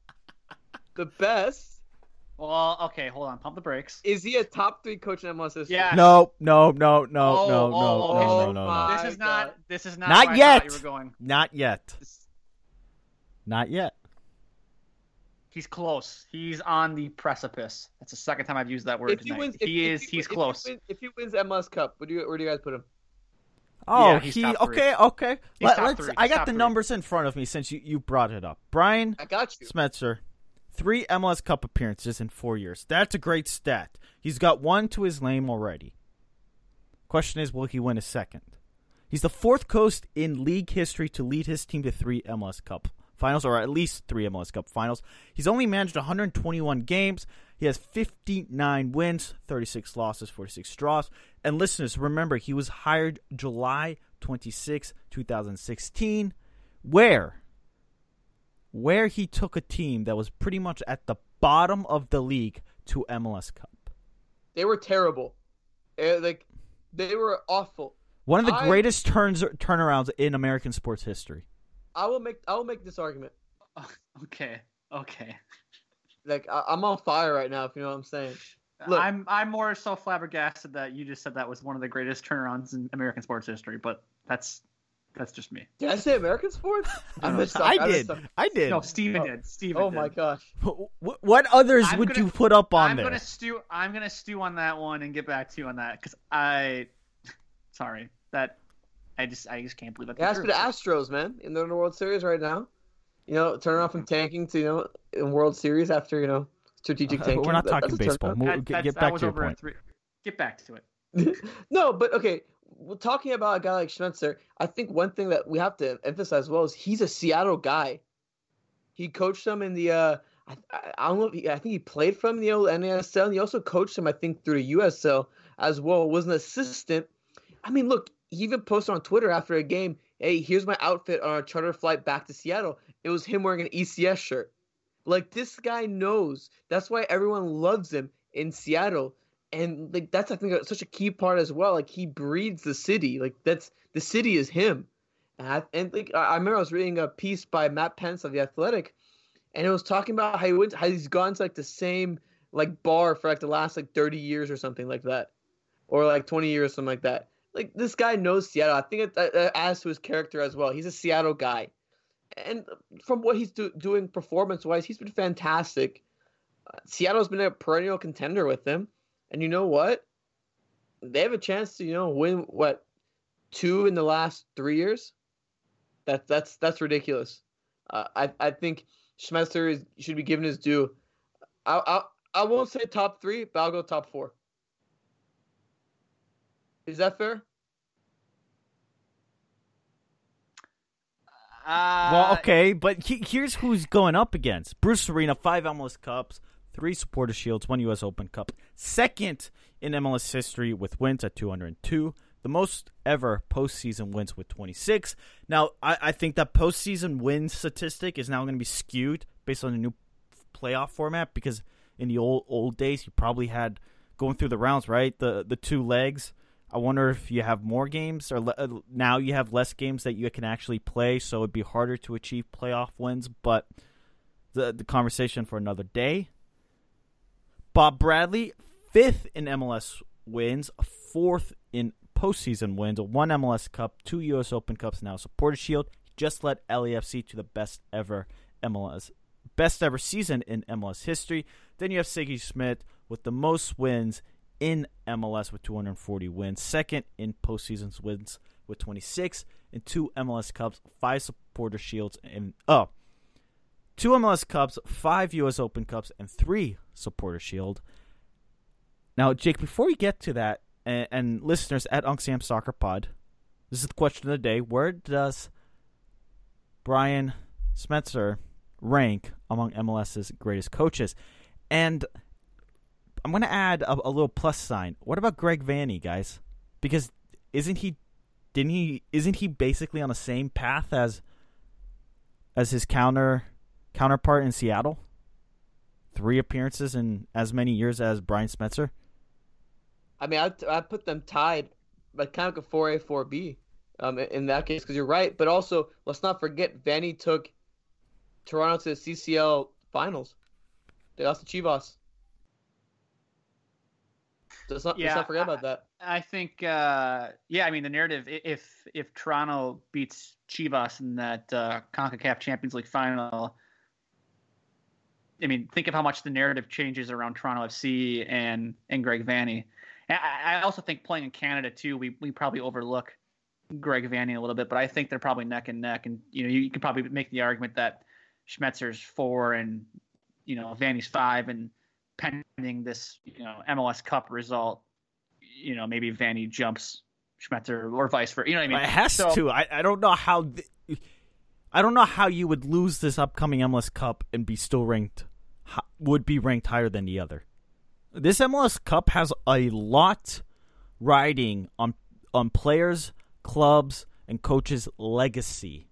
the best? Well, okay, hold on. Pump the brakes. Is he a top three coach in MLS history? Yeah. No, no, no, no, Oh, no, oh, no, okay. no, oh no, no, my- no. This is not. This is not. Not where yet. thought you were going. Not yet. Not yet. He's close. He's on the precipice. That's the second time I've used that word If he wins, he if, is. if he, he's if he close. If he wins MLS Cup, where do you where do you guys put him? Oh, Yeah, he's he top three. okay, okay. He's Let, top let's. three. I got the three. numbers in front of me since you, you brought it up. Brian I got you. Smetzer, three MLS Cup appearances in four years. That's a great stat. He's got one to his name already. Question is, will he win a second? He's the fourth coach in league history to lead his team to three MLS Cup finals, or at least three MLS Cup finals. He's only managed 121 games. He has 59 wins, 36 losses, 46 draws. And listeners, remember, he was hired July 26, 2016. Where? Where he took a team that was pretty much at the bottom of the league to MLS Cup. They were terrible. Eh, like they were awful. One of the I- greatest turns turnarounds in American sports history. I will make I will make this argument. Okay. Okay. Like I, I'm on fire right now. If you know what I'm saying. Look. I'm. I'm more so flabbergasted that you just said that was one of the greatest turnarounds in American sports history. But that's that's just me. Did I say American sports? I missed I something. did. missed something. I did. No, Steven did. Steven. Oh did. my gosh. Wh- What others I'm would gonna- you put up on I'm there? gonna stew. I'm gonna stew on that one and get back to you on that because I. Sorry that. I just. I just can't believe that. It has the Astros, man. In the World Series right now. You know, turning off from tanking to you know in World Series after you know strategic uh, tanking. We're not That- talking that's baseball. turnaround. Move- That- get, get back to your point. three- Get back to it. no, but okay. Talking about a guy like Schmetzer. I think one thing that we have to emphasize as well is he's a Seattle guy. He coached them in the. Uh, I, I don't know. If he, I think he played from the old NASL. And he also coached them, I think, through the USL as well. Was an assistant. I mean, look. He even posted on Twitter after a game. Hey, here's my outfit on a charter flight back to Seattle. It was him wearing an ECS shirt. Like this guy knows. That's why everyone loves him in Seattle. And like that's I think such a key part as well. Like he breeds the city. Like that's the city is him. And I and like I remember I was reading a piece by Matt Pentz of the Athletic, and it was talking about how he went how he's gone to like the same like bar for like the last like 30 years or something like that. Or like 20 years, or something like that. Like this guy knows Seattle. I think it, that that adds to his character as well. He's a Seattle guy and from what he's do, doing performance wise, he's been fantastic. Uh, Seattle's been a perennial contender with him, And you know what? They have a chance to, you know, win what two in the last three years. That that's that's ridiculous. Uh, I I think Schmetzer is, should be given his due. I I I won't say top three, but I'll go top four. Is that fair? Uh, well, okay, but he, here's who's going up against: Bruce Arena, five MLS Cups, three Supporter Shields, one U.S. Open Cup, second in MLS history with wins at 202, the most ever postseason wins with 26. Now, I, I think that postseason win statistic is now going to be skewed based on the new playoff format because in the old old days you probably had going through the rounds, right? The the two legs. I wonder if you have more games or le- now you have less games that you can actually play, so it'd be harder to achieve playoff wins. But the the conversation for another day. Bob Bradley, fifth in MLS wins, fourth in postseason wins, one MLS Cup, two U.S. Open Cups, now Supporter Shield. He just led LAFC to the best ever MLS, best ever season in MLS history. Then you have Sigi Schmid with the most wins in MLS with 240 wins, second in postseason wins with 26, and two MLS Cups, five Supporter Shields, and oh, two MLS Cups, five U.S. Open Cups, and three Supporter Shield. Now, Jake, before we get to that, and, and listeners at Unc Sam Soccer Pod, this is the question of the day: Where does Brian Schmetzer rank among MLS's greatest coaches? And I'm going to add a, a, little plus sign. What about Greg Vanney, guys? Because isn't he? Didn't he? Isn't he basically on the same path as as his counter counterpart in Seattle? Three appearances in as many years as Brian Schmetzer. I mean, I I put them tied, but kind of like a four A four B, um, in that case because you're right. But also, let's not forget Vanney took Toronto to the CCL finals. They lost to Chivas. Let's not, yeah, let's not forget about that. I, I think, uh, yeah, I mean, the narrative, if if Toronto beats Chivas in that uh, CONCACAF Champions League final, I mean, think of how much the narrative changes around Toronto FC and, and Greg Vanney. I, I also think playing in Canada, too, we, we probably overlook Greg Vanney a little bit, but I think they're probably neck and neck. And, you know, you, you could probably make the argument that Schmetzer's four and, you know, Vanney's five and – pending this, you know, MLS Cup result, you know, maybe Vanney jumps Schmetzer or vice versa. You know what I mean? It has so, to. I, I don't know how. Th- I don't know how you would lose this upcoming MLS Cup and be still ranked, would be ranked higher than the other. This MLS Cup has a lot riding on on players, clubs, and coaches' legacy.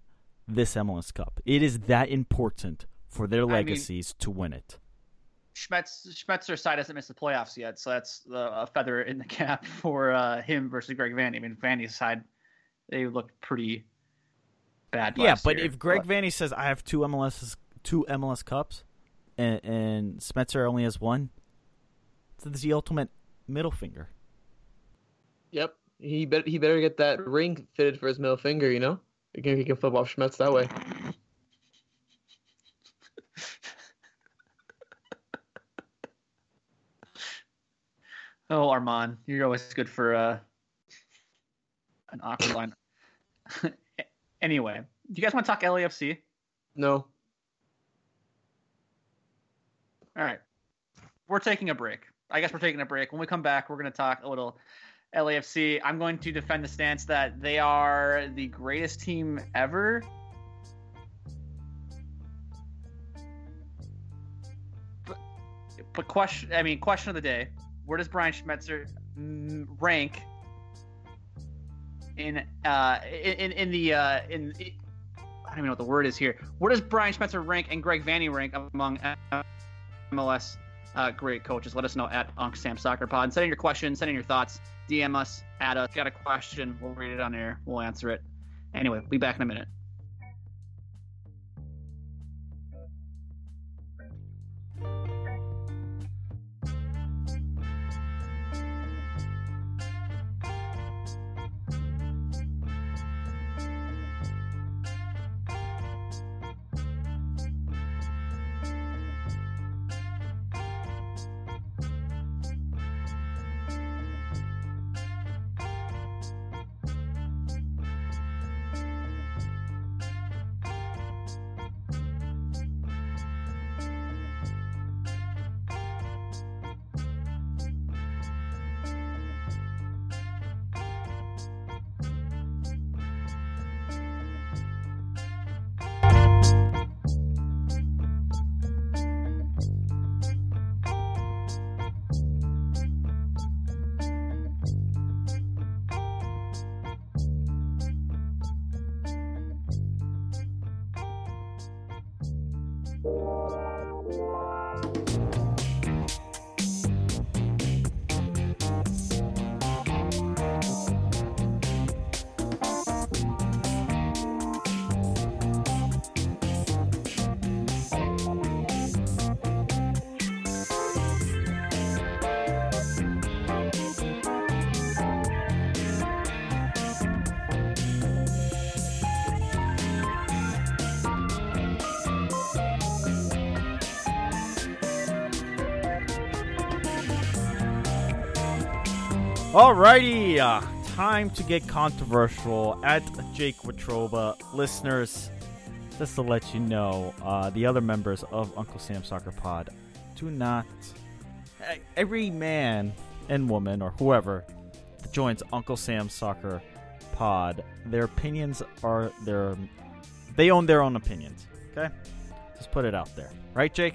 This MLS Cup, it is that important for their legacies I mean, to win it. Schmetz, Schmetzer's side hasn't missed the playoffs yet, so that's a feather in the cap for uh, him versus Greg Vanney. I mean, Vanney's side, they looked pretty bad. Yeah, but year. if Greg but, Vanney says I have two MLS two MLS Cups, and, and Schmetzer only has one, it's the ultimate middle finger. Yep, he better he better get that ring fitted for his middle finger. You know, he can, he can flip off Schmetz that way. Oh, Arman, you're always good for uh, an awkward line. anyway, do you guys want to talk LAFC? No. All right. We're taking a break. I guess we're taking a break. When we come back, we're going to talk a little LAFC. I'm going to defend the stance that they are the greatest team ever. But, question, I mean, question of the day where does Brian Schmetzer mm, rank in uh in in the uh in I don't even know what the word is here. Where does Brian Schmetzer rank and Greg Vanney rank among MLS uh, great coaches? Let us know at Unc Sam Soccer Pod. Send in your questions, send in your thoughts, DM us, add us. Got a question? We'll read it on air. We'll answer it. Anyway, we'll be back in a minute. Alrighty, uh, time to get controversial at Jake Watroba. Listeners, just to let you know, uh, the other members of Uncle Sam Soccer Pod do not. Every man and woman, or whoever, that joins Uncle Sam Soccer Pod, their opinions are their. They own their own opinions. Okay? Just put it out there. Right, Jake?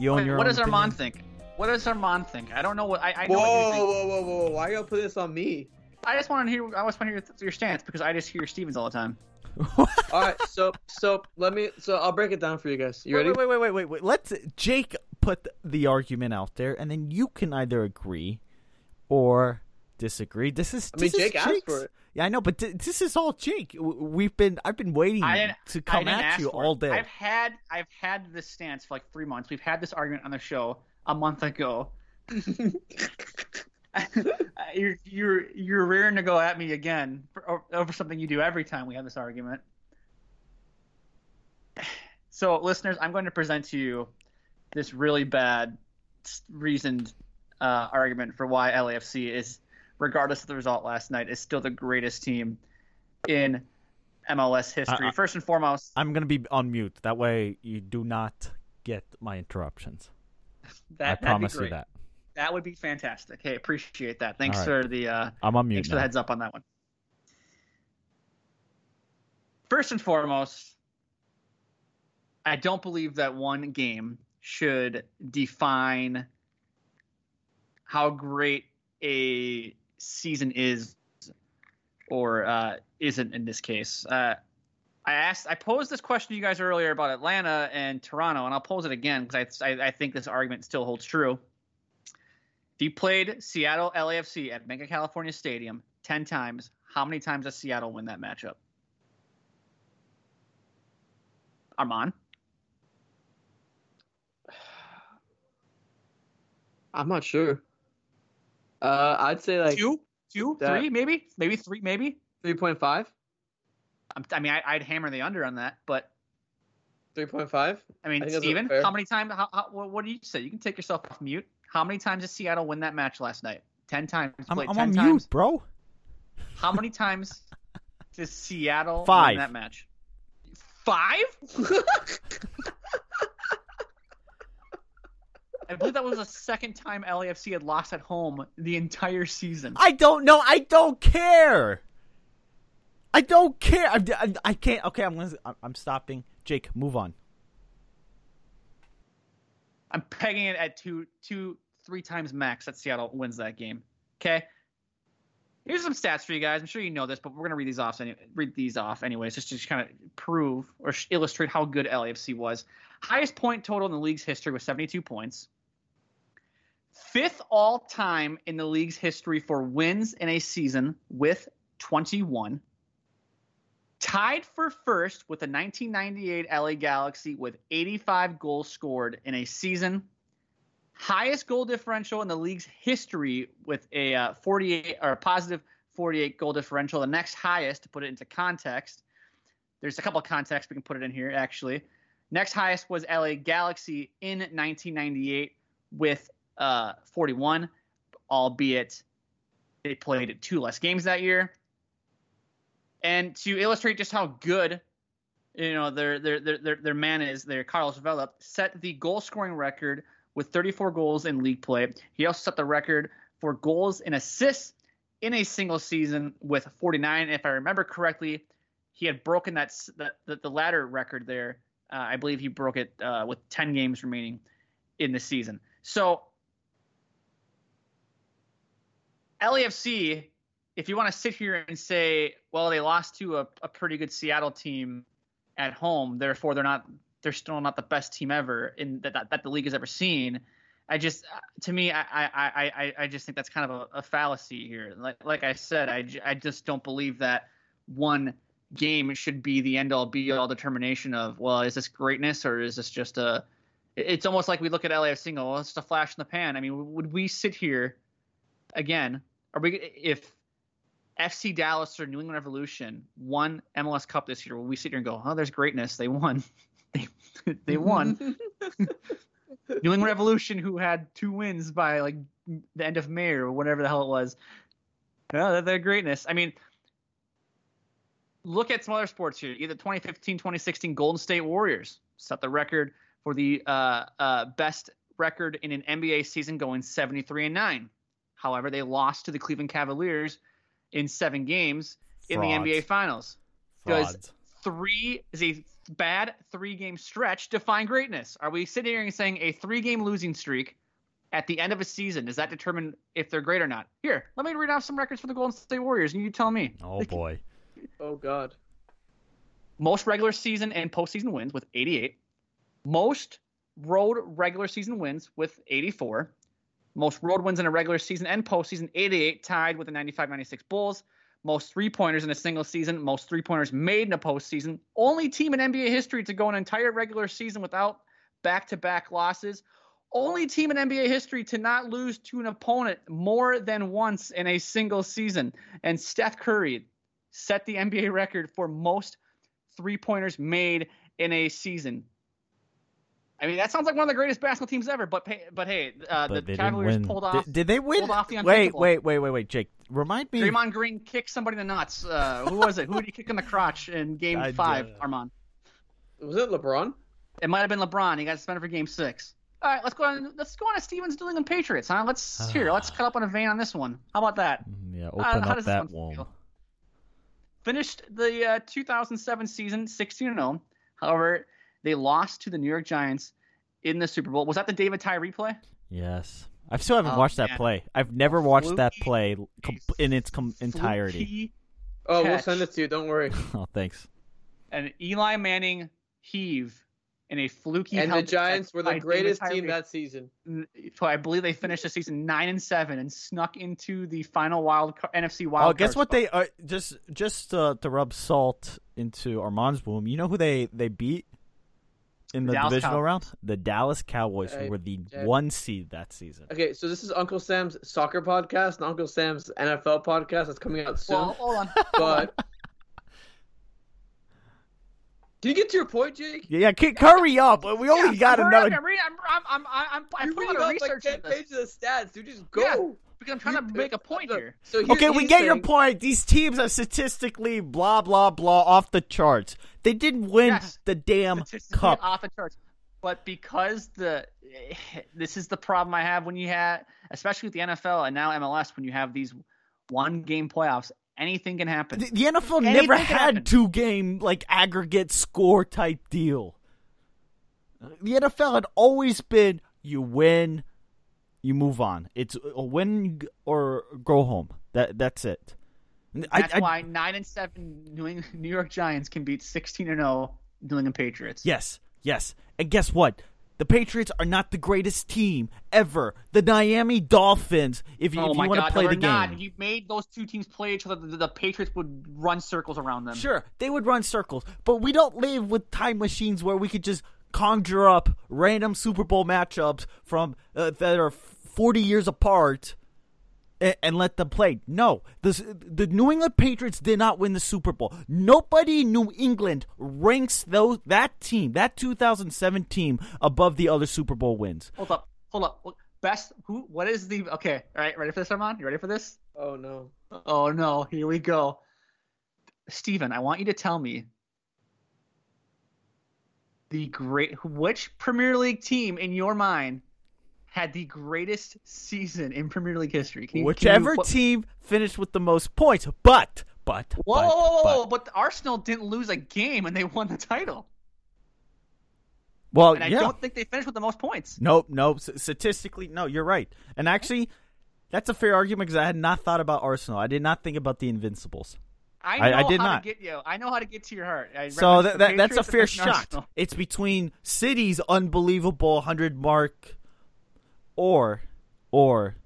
You own Wait, your what does Arman opinion? think? What does Arman think? I don't know what I, I know Whoa, what you think. whoa, whoa, whoa, whoa! Why you gotta put this on me? I just want to hear. I just want to hear your stance because I just hear Stevens all the time. All right, so so let me. So I'll break it down for you guys. You ready? Wait, wait, wait, wait, wait, wait. Let's Jake put the argument out there, and then you can either agree or disagree. This is. I mean, this is Jake asked for it. Yeah, I know, but th- this is all Jake. We've been. I've been waiting to come at you for all it. day. I've had I've had this stance for like three months. We've had this argument on the show a month ago. you're you're you're rearing to go at me again for, over something you do every time we have this argument. So, listeners, I'm going to present to you this really bad, reasoned uh, argument for why LAFC is, regardless of the result last night, is still the greatest team in MLS history. Uh, uh, First and foremost, I'm gonna be on mute. That way, you do not get my interruptions. that, I that'd be promise you that. That would be fantastic. Hey, appreciate that. Thanks right. for the uh, I'm on mute thanks for the heads up on that one. First and foremost, I don't believe that one game should define how great a season is or uh, isn't in this case. Uh, I asked, I posed this question to you guys earlier about Atlanta and Toronto, and I'll pose it again because I, I, I think this argument still holds true. If you played Seattle LAFC at Bank of California Stadium 10 times, how many times does Seattle win that matchup? Arman? I'm not sure. Uh, I'd say like Two? Two? that- Three? Maybe? Maybe three? Maybe? three point five. I'm, I mean, I, I'd hammer the under on that, but Three point five. I mean, I Steven, how many times? How, how, what, what do you say? You can take yourself off mute. How many times did Seattle win that match last night? Ten times. I'm, I'm 10 on times. mute, bro. How many times does Seattle Five. win that match? Five? I believe that was the second time LAFC had lost at home the entire season. I don't know. I don't care. I don't care. I, I, I can't. Okay, I'm gonna. I'm- stopping. Jake, move on. I'm pegging it at two, two, three times max that Seattle wins that game. Okay. Here's some stats for you guys. I'm sure you know this, but we're gonna read these off. Read these off anyways, just to kind of prove or illustrate how good LAFC was. Highest point total in the league's history was 72 points. Fifth all time in the league's history for wins in a season with 21. Tied for first with the 1998 LA Galaxy with 85 goals scored in a season. Highest goal differential in the league's history with a uh, 48 or a positive 48 goal differential. The next highest, to put it into context, there's a couple of contexts we can put it in here actually. Next highest was LA Galaxy in 1998 with uh, 41, albeit they played two less games that year. And to illustrate just how good, you know, their their their their, man is, their Carlos Vela set the goal scoring record with 34 goals in league play. He also set the record for goals and assists in a single season with 49. If I remember correctly, he had broken that the, the latter record there. Uh, I believe he broke it uh, with 10 games remaining in the season. So LAFC, if you want to sit here and say, well, they lost to a, a pretty good Seattle team at home, therefore they're not they're still not the best team ever in that that, that the league has ever seen. I just, to me, I, I, I, I- just think that's kind of a, a fallacy here. Like, like I said, I I just don't believe that one game should be the end all be all determination of, well, is this greatness or is this just a, it's almost like we look at and go, well, it's just a flash in the pan. I mean, would we sit here again? Are we, if FC Dallas or New England Revolution won MLS Cup this year, would we sit here and go, oh, there's greatness. They won. they, they won. New England Revolution, who had two wins by like the end of May or whatever the hell it was. Yeah, they're, they're greatness. I mean, look at some other sports here. Either 2015, 2016 Golden State Warriors set the record for the uh, uh, best record in an NBA season, going 73 and nine. However, they lost to the Cleveland Cavaliers in seven games in the NBA Finals. Does three is a bad three game stretch define greatness? Are we sitting here and saying a three game losing streak at the end of a season does that determine if they're great or not? Here, let me read off some records for the Golden State Warriors, and you tell me. Oh boy. Oh God. Most regular season and postseason wins with 88. Most road regular season wins with 84. Most road wins in a regular season and postseason, 88, tied with the 95 96 Bulls. Most three pointers in a single season, most three pointers made in a postseason. Only team in NBA history to go an entire regular season without back to back losses. Only team in NBA history to not lose to an opponent more than once in a single season. And Steph Curry set the NBA record for most three pointers made in a season. I mean, that sounds like one of the greatest basketball teams ever. But pay, but hey, uh, But the Cavaliers pulled off. Did, did they win? off the wait, wait, wait, wait, wait, Jake. Remind me. Draymond Green kicked somebody in the nuts. Uh, who was it? Who did he kick in the crotch in Game God Five? damn it. Arman. Was it LeBron? It might have been LeBron. He got suspended for Game Six. All right, let's go on. Let's go on to Stevens New England Patriots, huh? Let's here. Let's cut up on a vein on this one. How about that? Mm, Yeah, Uh, open how up does that one womb. feel? Finished the uh, 2007 season 16 0. However, they lost to the New York Giants in the Super Bowl. Was that the David Tyree play? Yes. I still haven't Oh, watched that play. I've never watched that play com- in its com- entirety. Oh, we'll send it to you. Don't worry. Oh, thanks. and Eli Manning heave in a fluky. And the Giants were the greatest team that season. So I believe they finished the season nine and seven and snuck into the final wild ca- NFC wild. Oh, guess what? spot. They uh, just just uh, to rub salt into Arman's wound. You know who they they beat in the Dallas divisional Cowboys. round? The Dallas Cowboys, who were the Jay. one seed that season. Okay, so this is Uncle Sam's soccer podcast and Uncle Sam's NFL podcast that's coming out soon. Well, hold on. but can you get to your point, Jake? Yeah, yeah, K- hurry up! We only Yeah, got I'm another. I'm, reading- I'm, I'm, I'm, I'm, I'm You're putting reading a lot off of like research ten into this pages of stats, dude. Just go. Yeah, because I'm trying to You- make a point look, here. So here- Okay, we he's get your saying- point. These teams are statistically blah blah blah off the charts. They didn't win Yes. the damn cup. off the charts. But because the this is the problem I have when you have, especially with the NFL and now MLS, when you have these one game playoffs, anything can happen. The, the NFL Anything never had two game like aggregate score type deal. The NFL had always been you win, you move on. It's a win or go home. That that's it. I- That's I- why nine and seven New, England, New York Giants can beat sixteen and zero New England Patriots. Yes, yes. And guess what? The Patriots are not the greatest team ever. The Miami Dolphins, if you, Oh if you want God! to play no, the they're not. If you made those two teams play each other, the, the Patriots would run circles around them. Sure, they would run circles, but we don't live with time machines where we could just conjure up random Super Bowl matchups from uh, that are 40 years apart and, and let them play. No, the the New England Patriots did not win the Super Bowl. Nobody in New England ranks those that team, that 2007 team, above the other Super Bowl wins. Hold up, hold up. Best who? What is the? Okay, all right. Ready for this, Arman? You ready for this? Oh no. Oh no, here we go. Steven, I want you to tell me the great which Premier League team in your mind had the greatest season in Premier League history. Can you, can Whichever you, team finished with the most points, but but Whoa, but, whoa, whoa, but- whoa, but Arsenal didn't lose a game and they won the title. well, And I yeah. don't think they finished with the most points. Nope, nope. Statistically, no, you're right. And actually, that's a fair argument because I had not thought about Arsenal. I did not think about the Invincibles. I I- I did not. get you. I know how to get to your heart. I So that, that that's a fair shot. Arsenal. It's between City's unbelievable 100 mark or or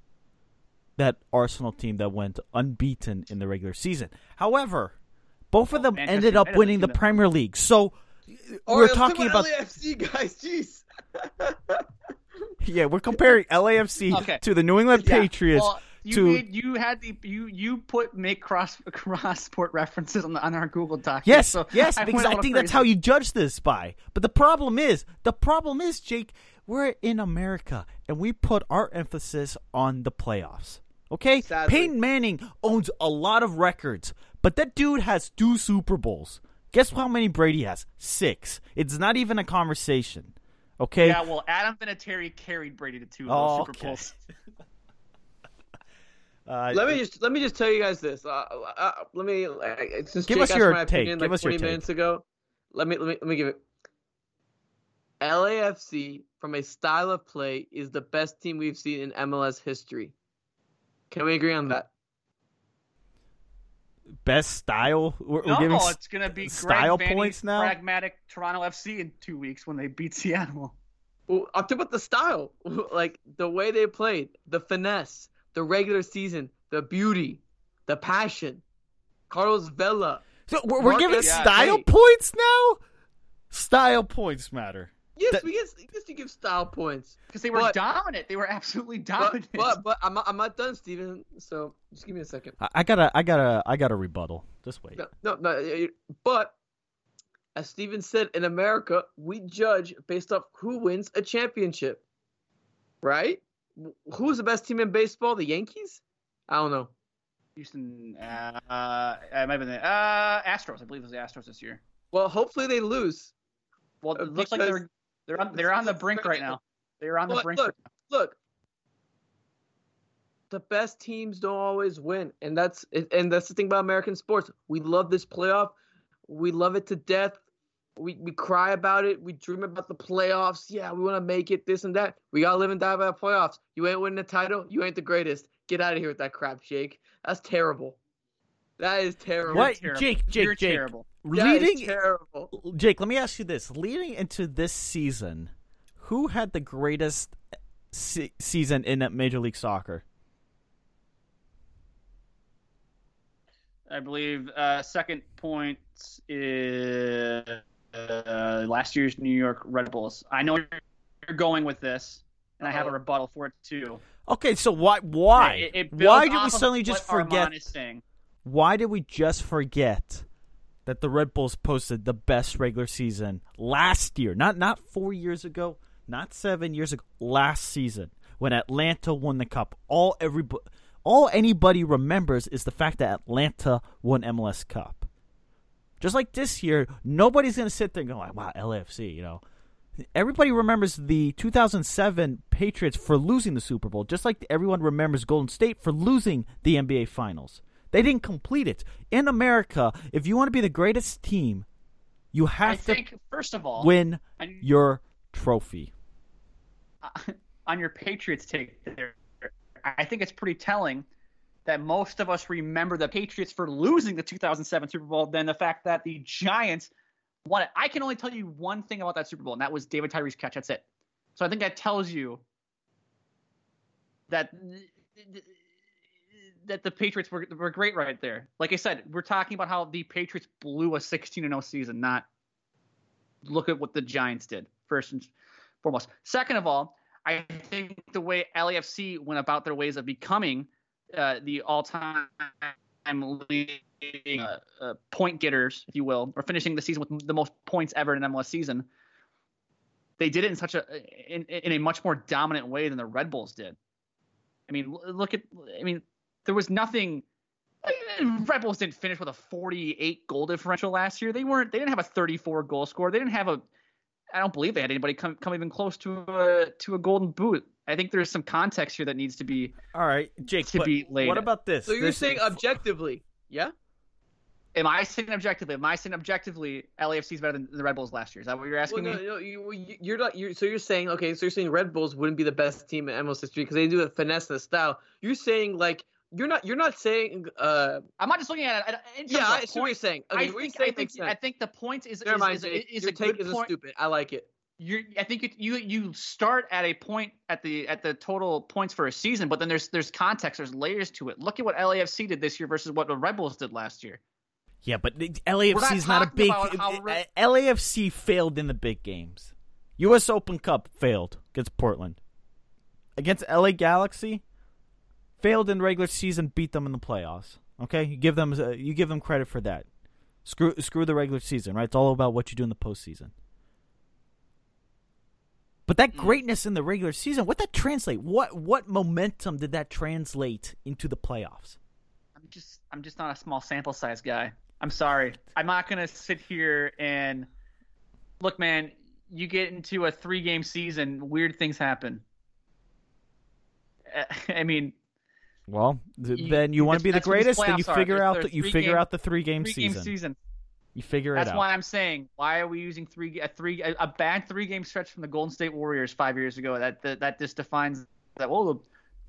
that Arsenal team that went unbeaten in the regular season. However, both of them Manchester ended up United winning the did it. Premier League. So All we're talking about LAFC guys. Jeez. yeah, we're comparing LAFC Okay. to the New England Yeah, Patriots well, you to made, you had the you you put make cross cross sport references on the on our Google doc. Yes, so yes, I because went a I little think that's how you judge this by. But the problem is, the problem is, Jake, we're in America and we put our emphasis on the playoffs. Okay? Sadly. Peyton Manning owns a lot of records, but that dude has two Super Bowls. Guess how many Brady has? Six. It's not even a conversation. Okay? Yeah, well, Adam Vinatieri carried Brady to two of Oh, those Super okay. Bowls. Uh, Let me just let me just tell you guys this. Uh, uh, let me uh, since Give Jake us your my take. opinion Give like us your 20 take. minutes ago. Let me let me let me give it. LAFC from a style of play is the best team we've seen in MLS history. Can we agree on that? best style. We're, we're No, it's gonna be style Greg Vanney's points now? Pragmatic Toronto FC in two weeks when they beat Seattle. Well, I'm talking about the style, like the way they played, the finesse, the regular season, the beauty, the passion. Carlos Vela. So we're, we're giving Marcus- yeah, style hey. points now. Style points matter. Yes, That- we guess, I guess you give style points. Because they were But- dominant. They were absolutely dominant. but but I'm not, I'm not done, Steven. So just give me a second. I, I gotta, I gotta, I gotta rebuttal. Just wait. No, no, no. But as Steven said, in America, we judge based off who wins a championship, right? Who's the best team in baseball? The Yankees? I don't know. Houston, uh, uh, it might have been the uh, Astros. I believe it was the Astros this year. Well, hopefully they lose. Well, it looks like they're they're on they're on the brink right now. They're on the Look, brink. look, look. The best teams don't always win, and that's and that's the thing about American sports. We love this playoff. We love it to death. We we cry about it. We dream about the playoffs. Yeah, we want to make it. This and that. We gotta live and die by the playoffs. You ain't winning the title. You ain't the greatest. Get out of here with that crap, Jake. That's terrible. That is terrible. What, terrible. Jake? Jake? You're Jake. terrible. That is Leading, terrible. Jake. Let me ask you this: Leading into this season, who had the greatest se- season in Major League Soccer? I believe uh, second point is uh, last year's New York Red Bulls. I know you're going with this, and I have a rebuttal for it too. Okay, so why? Why? It- it why did we suddenly just forget? Why did we just forget that the Red Bulls posted the best regular season last year? Not not four years ago, not seven years ago. Last season when Atlanta won the cup. All every all anybody remembers is the fact that Atlanta won MLS Cup. Just like this year, nobody's gonna sit there and go "Wow, LAFC," you know. Everybody remembers the 2007 Patriots for losing the Super Bowl, just like everyone remembers Golden State for losing the NBA Finals. They didn't complete it. In America, if you want to be the greatest team, you I have to think first of all, win I- your trophy. Uh, on your Patriots take there, I think it's pretty telling that most of us remember the Patriots for losing the 2007 Super Bowl than the fact that the Giants won it. I can only tell you one thing about that Super Bowl, and that was David Tyree's catch. That's it. So I think that tells you that that the Patriots were, were great right there. Like I said, we're talking about how the Patriots blew a 16 0 season, not look at what the Giants did first and foremost. Second of all, I think the way LAFC went about their ways of becoming uh, the all-time leading uh, uh, point getters, if you will, or finishing the season with the most points ever in an MLS season, they did it in such a in, in a much more dominant way than the Red Bulls did. I mean, look at I mean, there was nothing. Red Bulls didn't finish with a 48 goal differential last year. They weren't. They didn't have a 34 goal score. They didn't have a. I don't believe they had anybody come come even close to a to a golden boot. I think there's some context here that needs to be. All right, Jake. To be laid. What about this? So you're This- saying objectively, yeah? Am I saying objectively? Am I saying objectively LAFC is better than the Red Bulls last year? Is that what you're Well, asking no, me? no, you, you- you're not. You're, so you're saying okay. So you're saying Red Bulls wouldn't be the best team in MLS history because they do the finesse and the style. You're saying like you're not you're not saying uh I'm not just looking at it. in terms yeah, of I see what you're saying. Okay, I what you're think, I think, I think the point is Never is, mind, is, Jake. is Your a take good isn't point. stupid. I like it. You're, I think it, you you start at a point at the at the total points for a season, but then there's there's context, there's layers to it. Look at what LAFC did this year versus what the Red Bulls did last year. Yeah, but the- LAFC is not a big. about how uh, re- LAFC failed in the big games. U.S. Open Cup failed against Portland. Against LA Galaxy, failed in regular season, beat them in the playoffs. Okay, you give them uh, you give them credit for that. Screw screw the regular season, right? It's all about what you do in the postseason. But that greatness in the regular season, what that translate? What what momentum did that translate into the playoffs? I'm just I'm just not a small sample size guy. I'm sorry. I'm not gonna sit here and look, man. You get into a three game season, weird things happen. Uh, I mean, Well, th- You- then you want to be the that's what these greatest, then you figure out the, you three figure game- out the three game three season. game season. You figure That's it out. That's why I'm saying, why are we using three a three a, a bad three game stretch from the Golden State Warriors five years ago? That that, that just defines that. Well, the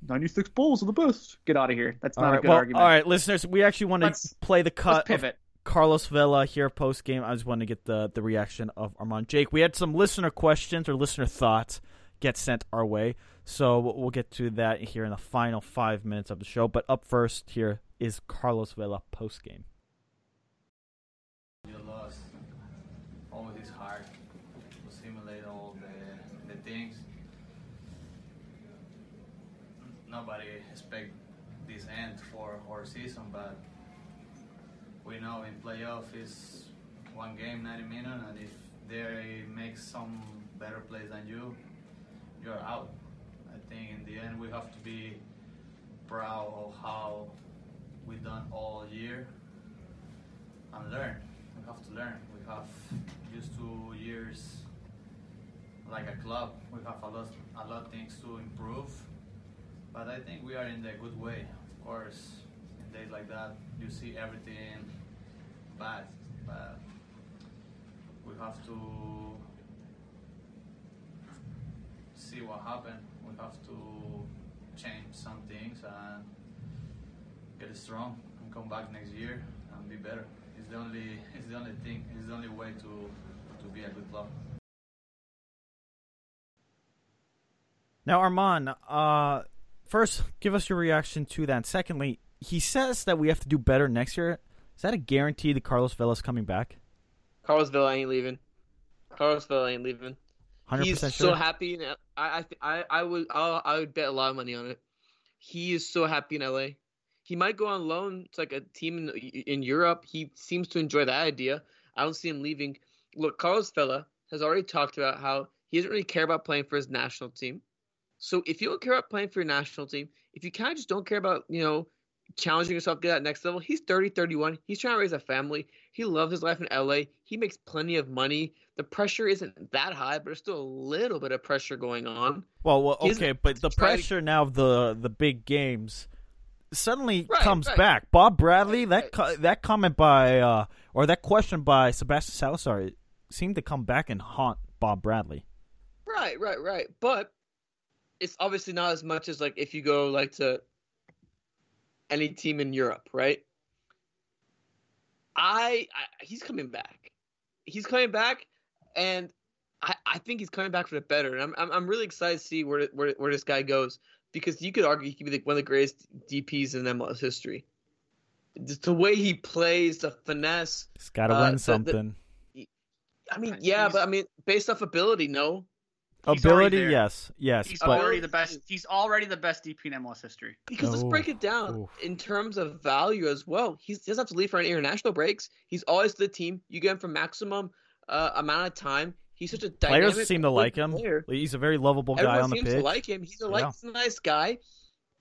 96 Bulls are the best. Get out of here. That's not right, a good well, argument. all right, listeners, we actually want to Let's- play the cut of pivot. Carlos Vela here post game. I just want to get the the reaction of Arman Jake. We had some listener questions or listener thoughts get sent our way, so we'll get to that here in the final five minutes of the show. But up first here is Carlos Vela post game. You lost. Always is hard to simulate all the, the things. Nobody expect this end for our season, but we know in playoff is one game, 90 minutes, and if they make some better plays than you, you're out. I think in the end we have to be proud of how we done all year and learn. We have to learn. We have used two years like a club. We have a lot, a lot of things to improve. But I think we are in the good way. Of course, in days like that, you see everything bad, but we have to see what happened. We have to change some things and get strong and come back next year and be better. It's the only it's the only thing. It's the only way to to be a good club. Now, Arman, uh, first, give us your reaction to that. Secondly, he says that we have to do better next year. Is that a guarantee that Carlos Vela's coming back? Carlos Vela ain't leaving. Carlos Vela ain't leaving. 100% He's sure? so happy. In, I I I would I'll, I would bet a lot of money on it. He is so happy in LA. He might go on loan to like a team in in Europe. He seems to enjoy that idea. I don't see him leaving. Look, Carlos Vela has already talked about how he doesn't really care about playing for his national team. So if you don't care about playing for your national team, if you kind of just don't care about you know challenging yourself to get that next level, he's 30, 31. He's trying to raise a family. He loves his life in LA. He makes plenty of money. The pressure isn't that high, but there's still a little bit of pressure going on. Well, well, okay, but the try to- pressure now of the the big games suddenly Right, comes right. back. Bob Bradley, Right, that co- that comment by uh, or that question by Sebastian Salazar seemed to come back and haunt Bob Bradley. Right, right, right. But it's obviously not as much as like if you go like to any team in Europe, right? I, I he's coming back. He's coming back, and I, I think he's coming back for the better. And I'm I'm, I'm really excited to see where, where where this guy goes because you could argue he could be like one of the greatest DPS in MLS history. Just the way he plays, the finesse. He's got to Uh, the- win the- something. I mean, yeah, but I mean, based off ability, no. Ability, yes, yes, He's but already the best. He's already the best DP in MLS history. Because let's break it down oof. in terms of value as well. He's, he doesn't have to leave for any international breaks. He's always the team. You get him for maximum uh, amount of time. He's such a dynamic players seem to like him. player. He's a very lovable guy Everyone on the seems pitch. to like him. He's a like, Yeah. he's a nice guy.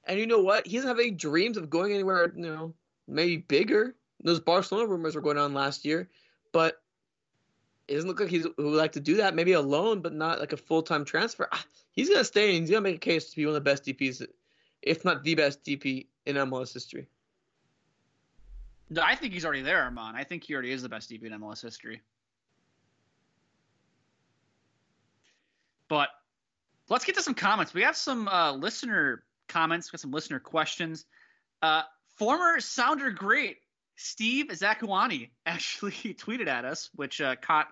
And you know what? He doesn't have any dreams of going anywhere. You know, maybe bigger. Those Barcelona rumors were going on last year, but it doesn't look like he's who would like to do that. Maybe a loan, but not like a full time transfer. Ah, He's gonna stay and he's gonna make a case to be one of the best DPs, if not the best DP in MLS history. No, I think he's already there, Arman. I think he already is the best DP in MLS history. But let's get to some comments. We have some uh, listener comments. We got some listener questions. Uh, former Sounder great Steve Zakuani actually tweeted at us, which uh, caught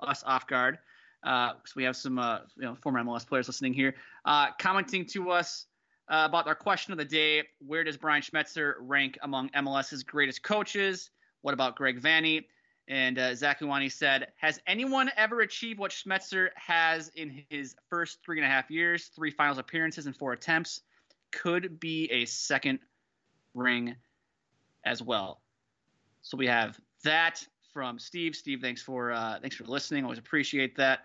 us off guard. Uh, so we have some uh, you know former MLS players listening here, uh, commenting to us uh, about our question of the day: Where does Brian Schmetzer rank among MLS's greatest coaches? What about Greg Vanney? And uh, Zakuani said, "Has anyone ever achieved what Schmetzer has in his first three and a half years? Three finals appearances and four attempts. Could be a second ring as well." So we have that from Steve. Steve, thanks for uh, thanks for listening. Always appreciate that.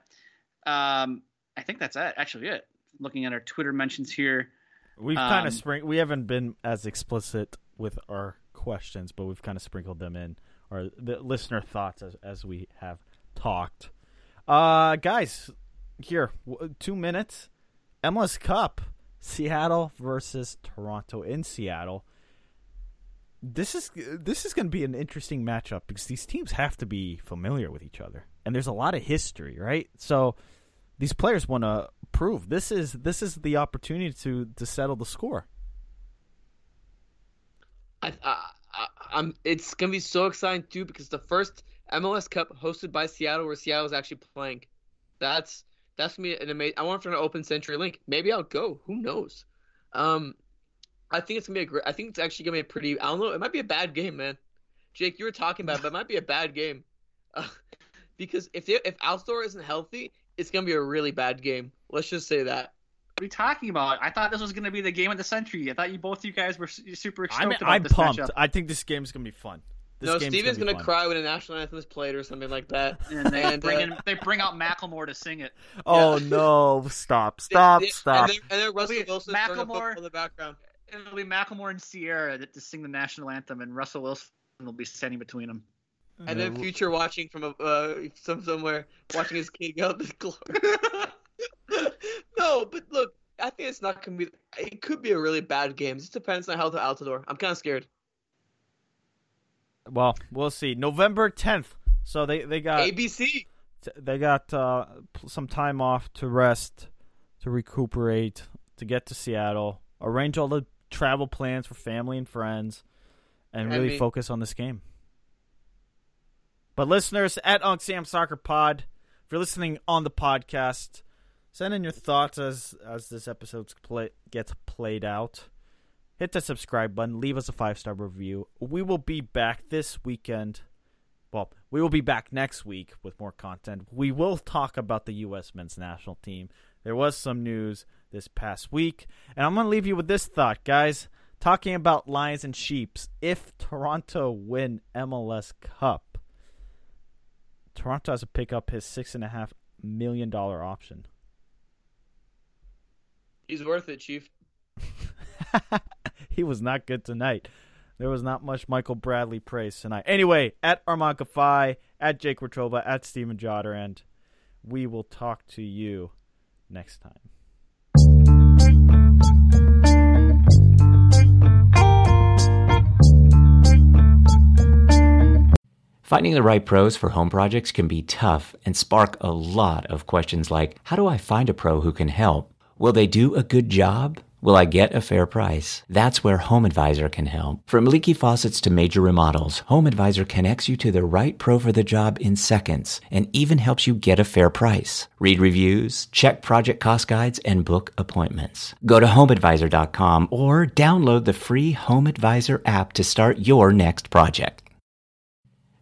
Um, I think that's it. Actually, it. Looking at our Twitter mentions here, We've kind Um, of spring. We haven't been as explicit with our questions, but we've kind of sprinkled them in, or the listener thoughts as as we have talked. Uh, guys, here two minutes. MLS Cup, Seattle versus Toronto in Seattle. This is this is going to be an interesting matchup because these teams have to be familiar with each other, and there's a lot of history, right? So these players want to prove this is this is the opportunity to to settle the score. I, I, I'm. It's gonna be so exciting too because the first MLS Cup hosted by Seattle, where Seattle is actually playing. That's that's be an amazing. I want for an open CenturyLink. Maybe I'll go. Who knows? Um, I think it's gonna be a great. I think it's actually gonna be a pretty. I don't know. It might be a bad game, man. Jake, you were talking about, it, but it might be a bad game. Uh, because if they, if Altidore isn't healthy, it's gonna be a really bad game. Let's just say that. What are you talking about? I thought this was going to be the game of the century. I thought you both you guys were super stoked I'm, about I'm this pumped. matchup. I think this game's gonna be fun. This no, game's Steven's gonna, gonna, cry when a national anthem is played or something like that. And they And, bring uh, in, they bring out Macklemore to sing it. Oh Yeah. no! Stop! Stop! They- they- stop! And then, and Russell Wilson Macklemore- in the background. It'll be Macklemore and Ciara that to sing the national anthem, and Russell Wilson will be standing between them. And then Future watching from a, uh, some somewhere, watching his kid go up the glory. No, but look, I think it's not gonna be. It could be a really bad game. It just depends on how the Altidore. I'm kind of scared. Well, we'll see. November 10th. So they they got ABC. they got uh, some time off to rest, to recuperate, to get to Seattle, arrange all the travel plans for family and friends, and really me. focus on this game. But listeners at Unc Sam Soccer Pod, if you're listening on the podcast, send in your thoughts as as this episode play, gets played out. Hit the subscribe button. Leave us a five star review. We will be back this weekend. Well, we will be back next week with more content. We will talk about the U.S. men's national team. There was some news this past week, and I'm going to leave you with this thought, guys. Talking about Lions and Sheeps. If Toronto win MLS Cup, Toronto has to pick up his six and a half million dollar option. He's worth it, Chief. he was not good tonight. There was not much Michael Bradley praise tonight. Anyway, at Arman Kafai, at Jake Retroba, at Steven Jotter, and we will talk to you next time. Finding the right pros for home projects can be tough and spark a lot of questions like How do I find a pro who can help? Will they do a good job? Will I get a fair price? That's where Home Advisor can help. From leaky faucets to major remodels, Home Advisor connects you to the right pro for the job in seconds and even helps you get a fair price. Read reviews, check project cost guides, and book appointments. Go to homeadvisor.com or download the free Home Advisor app to start your next project.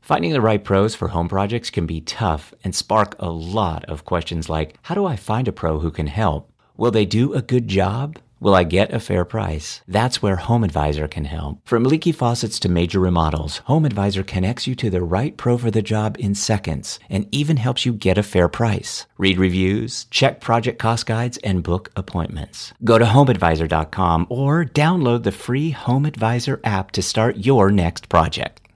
Finding the right pros for home projects can be tough and spark a lot of questions like How do I find a pro who can help? Will they do a good job? Will I get a fair price? That's where Home Advisor can help. From leaky faucets to major remodels, Home Advisor connects you to the right pro for the job in seconds and even helps you get a fair price. Read reviews, check project cost guides, and book appointments. Go to homeadvisor.com or download the free Home Advisor app to start your next project.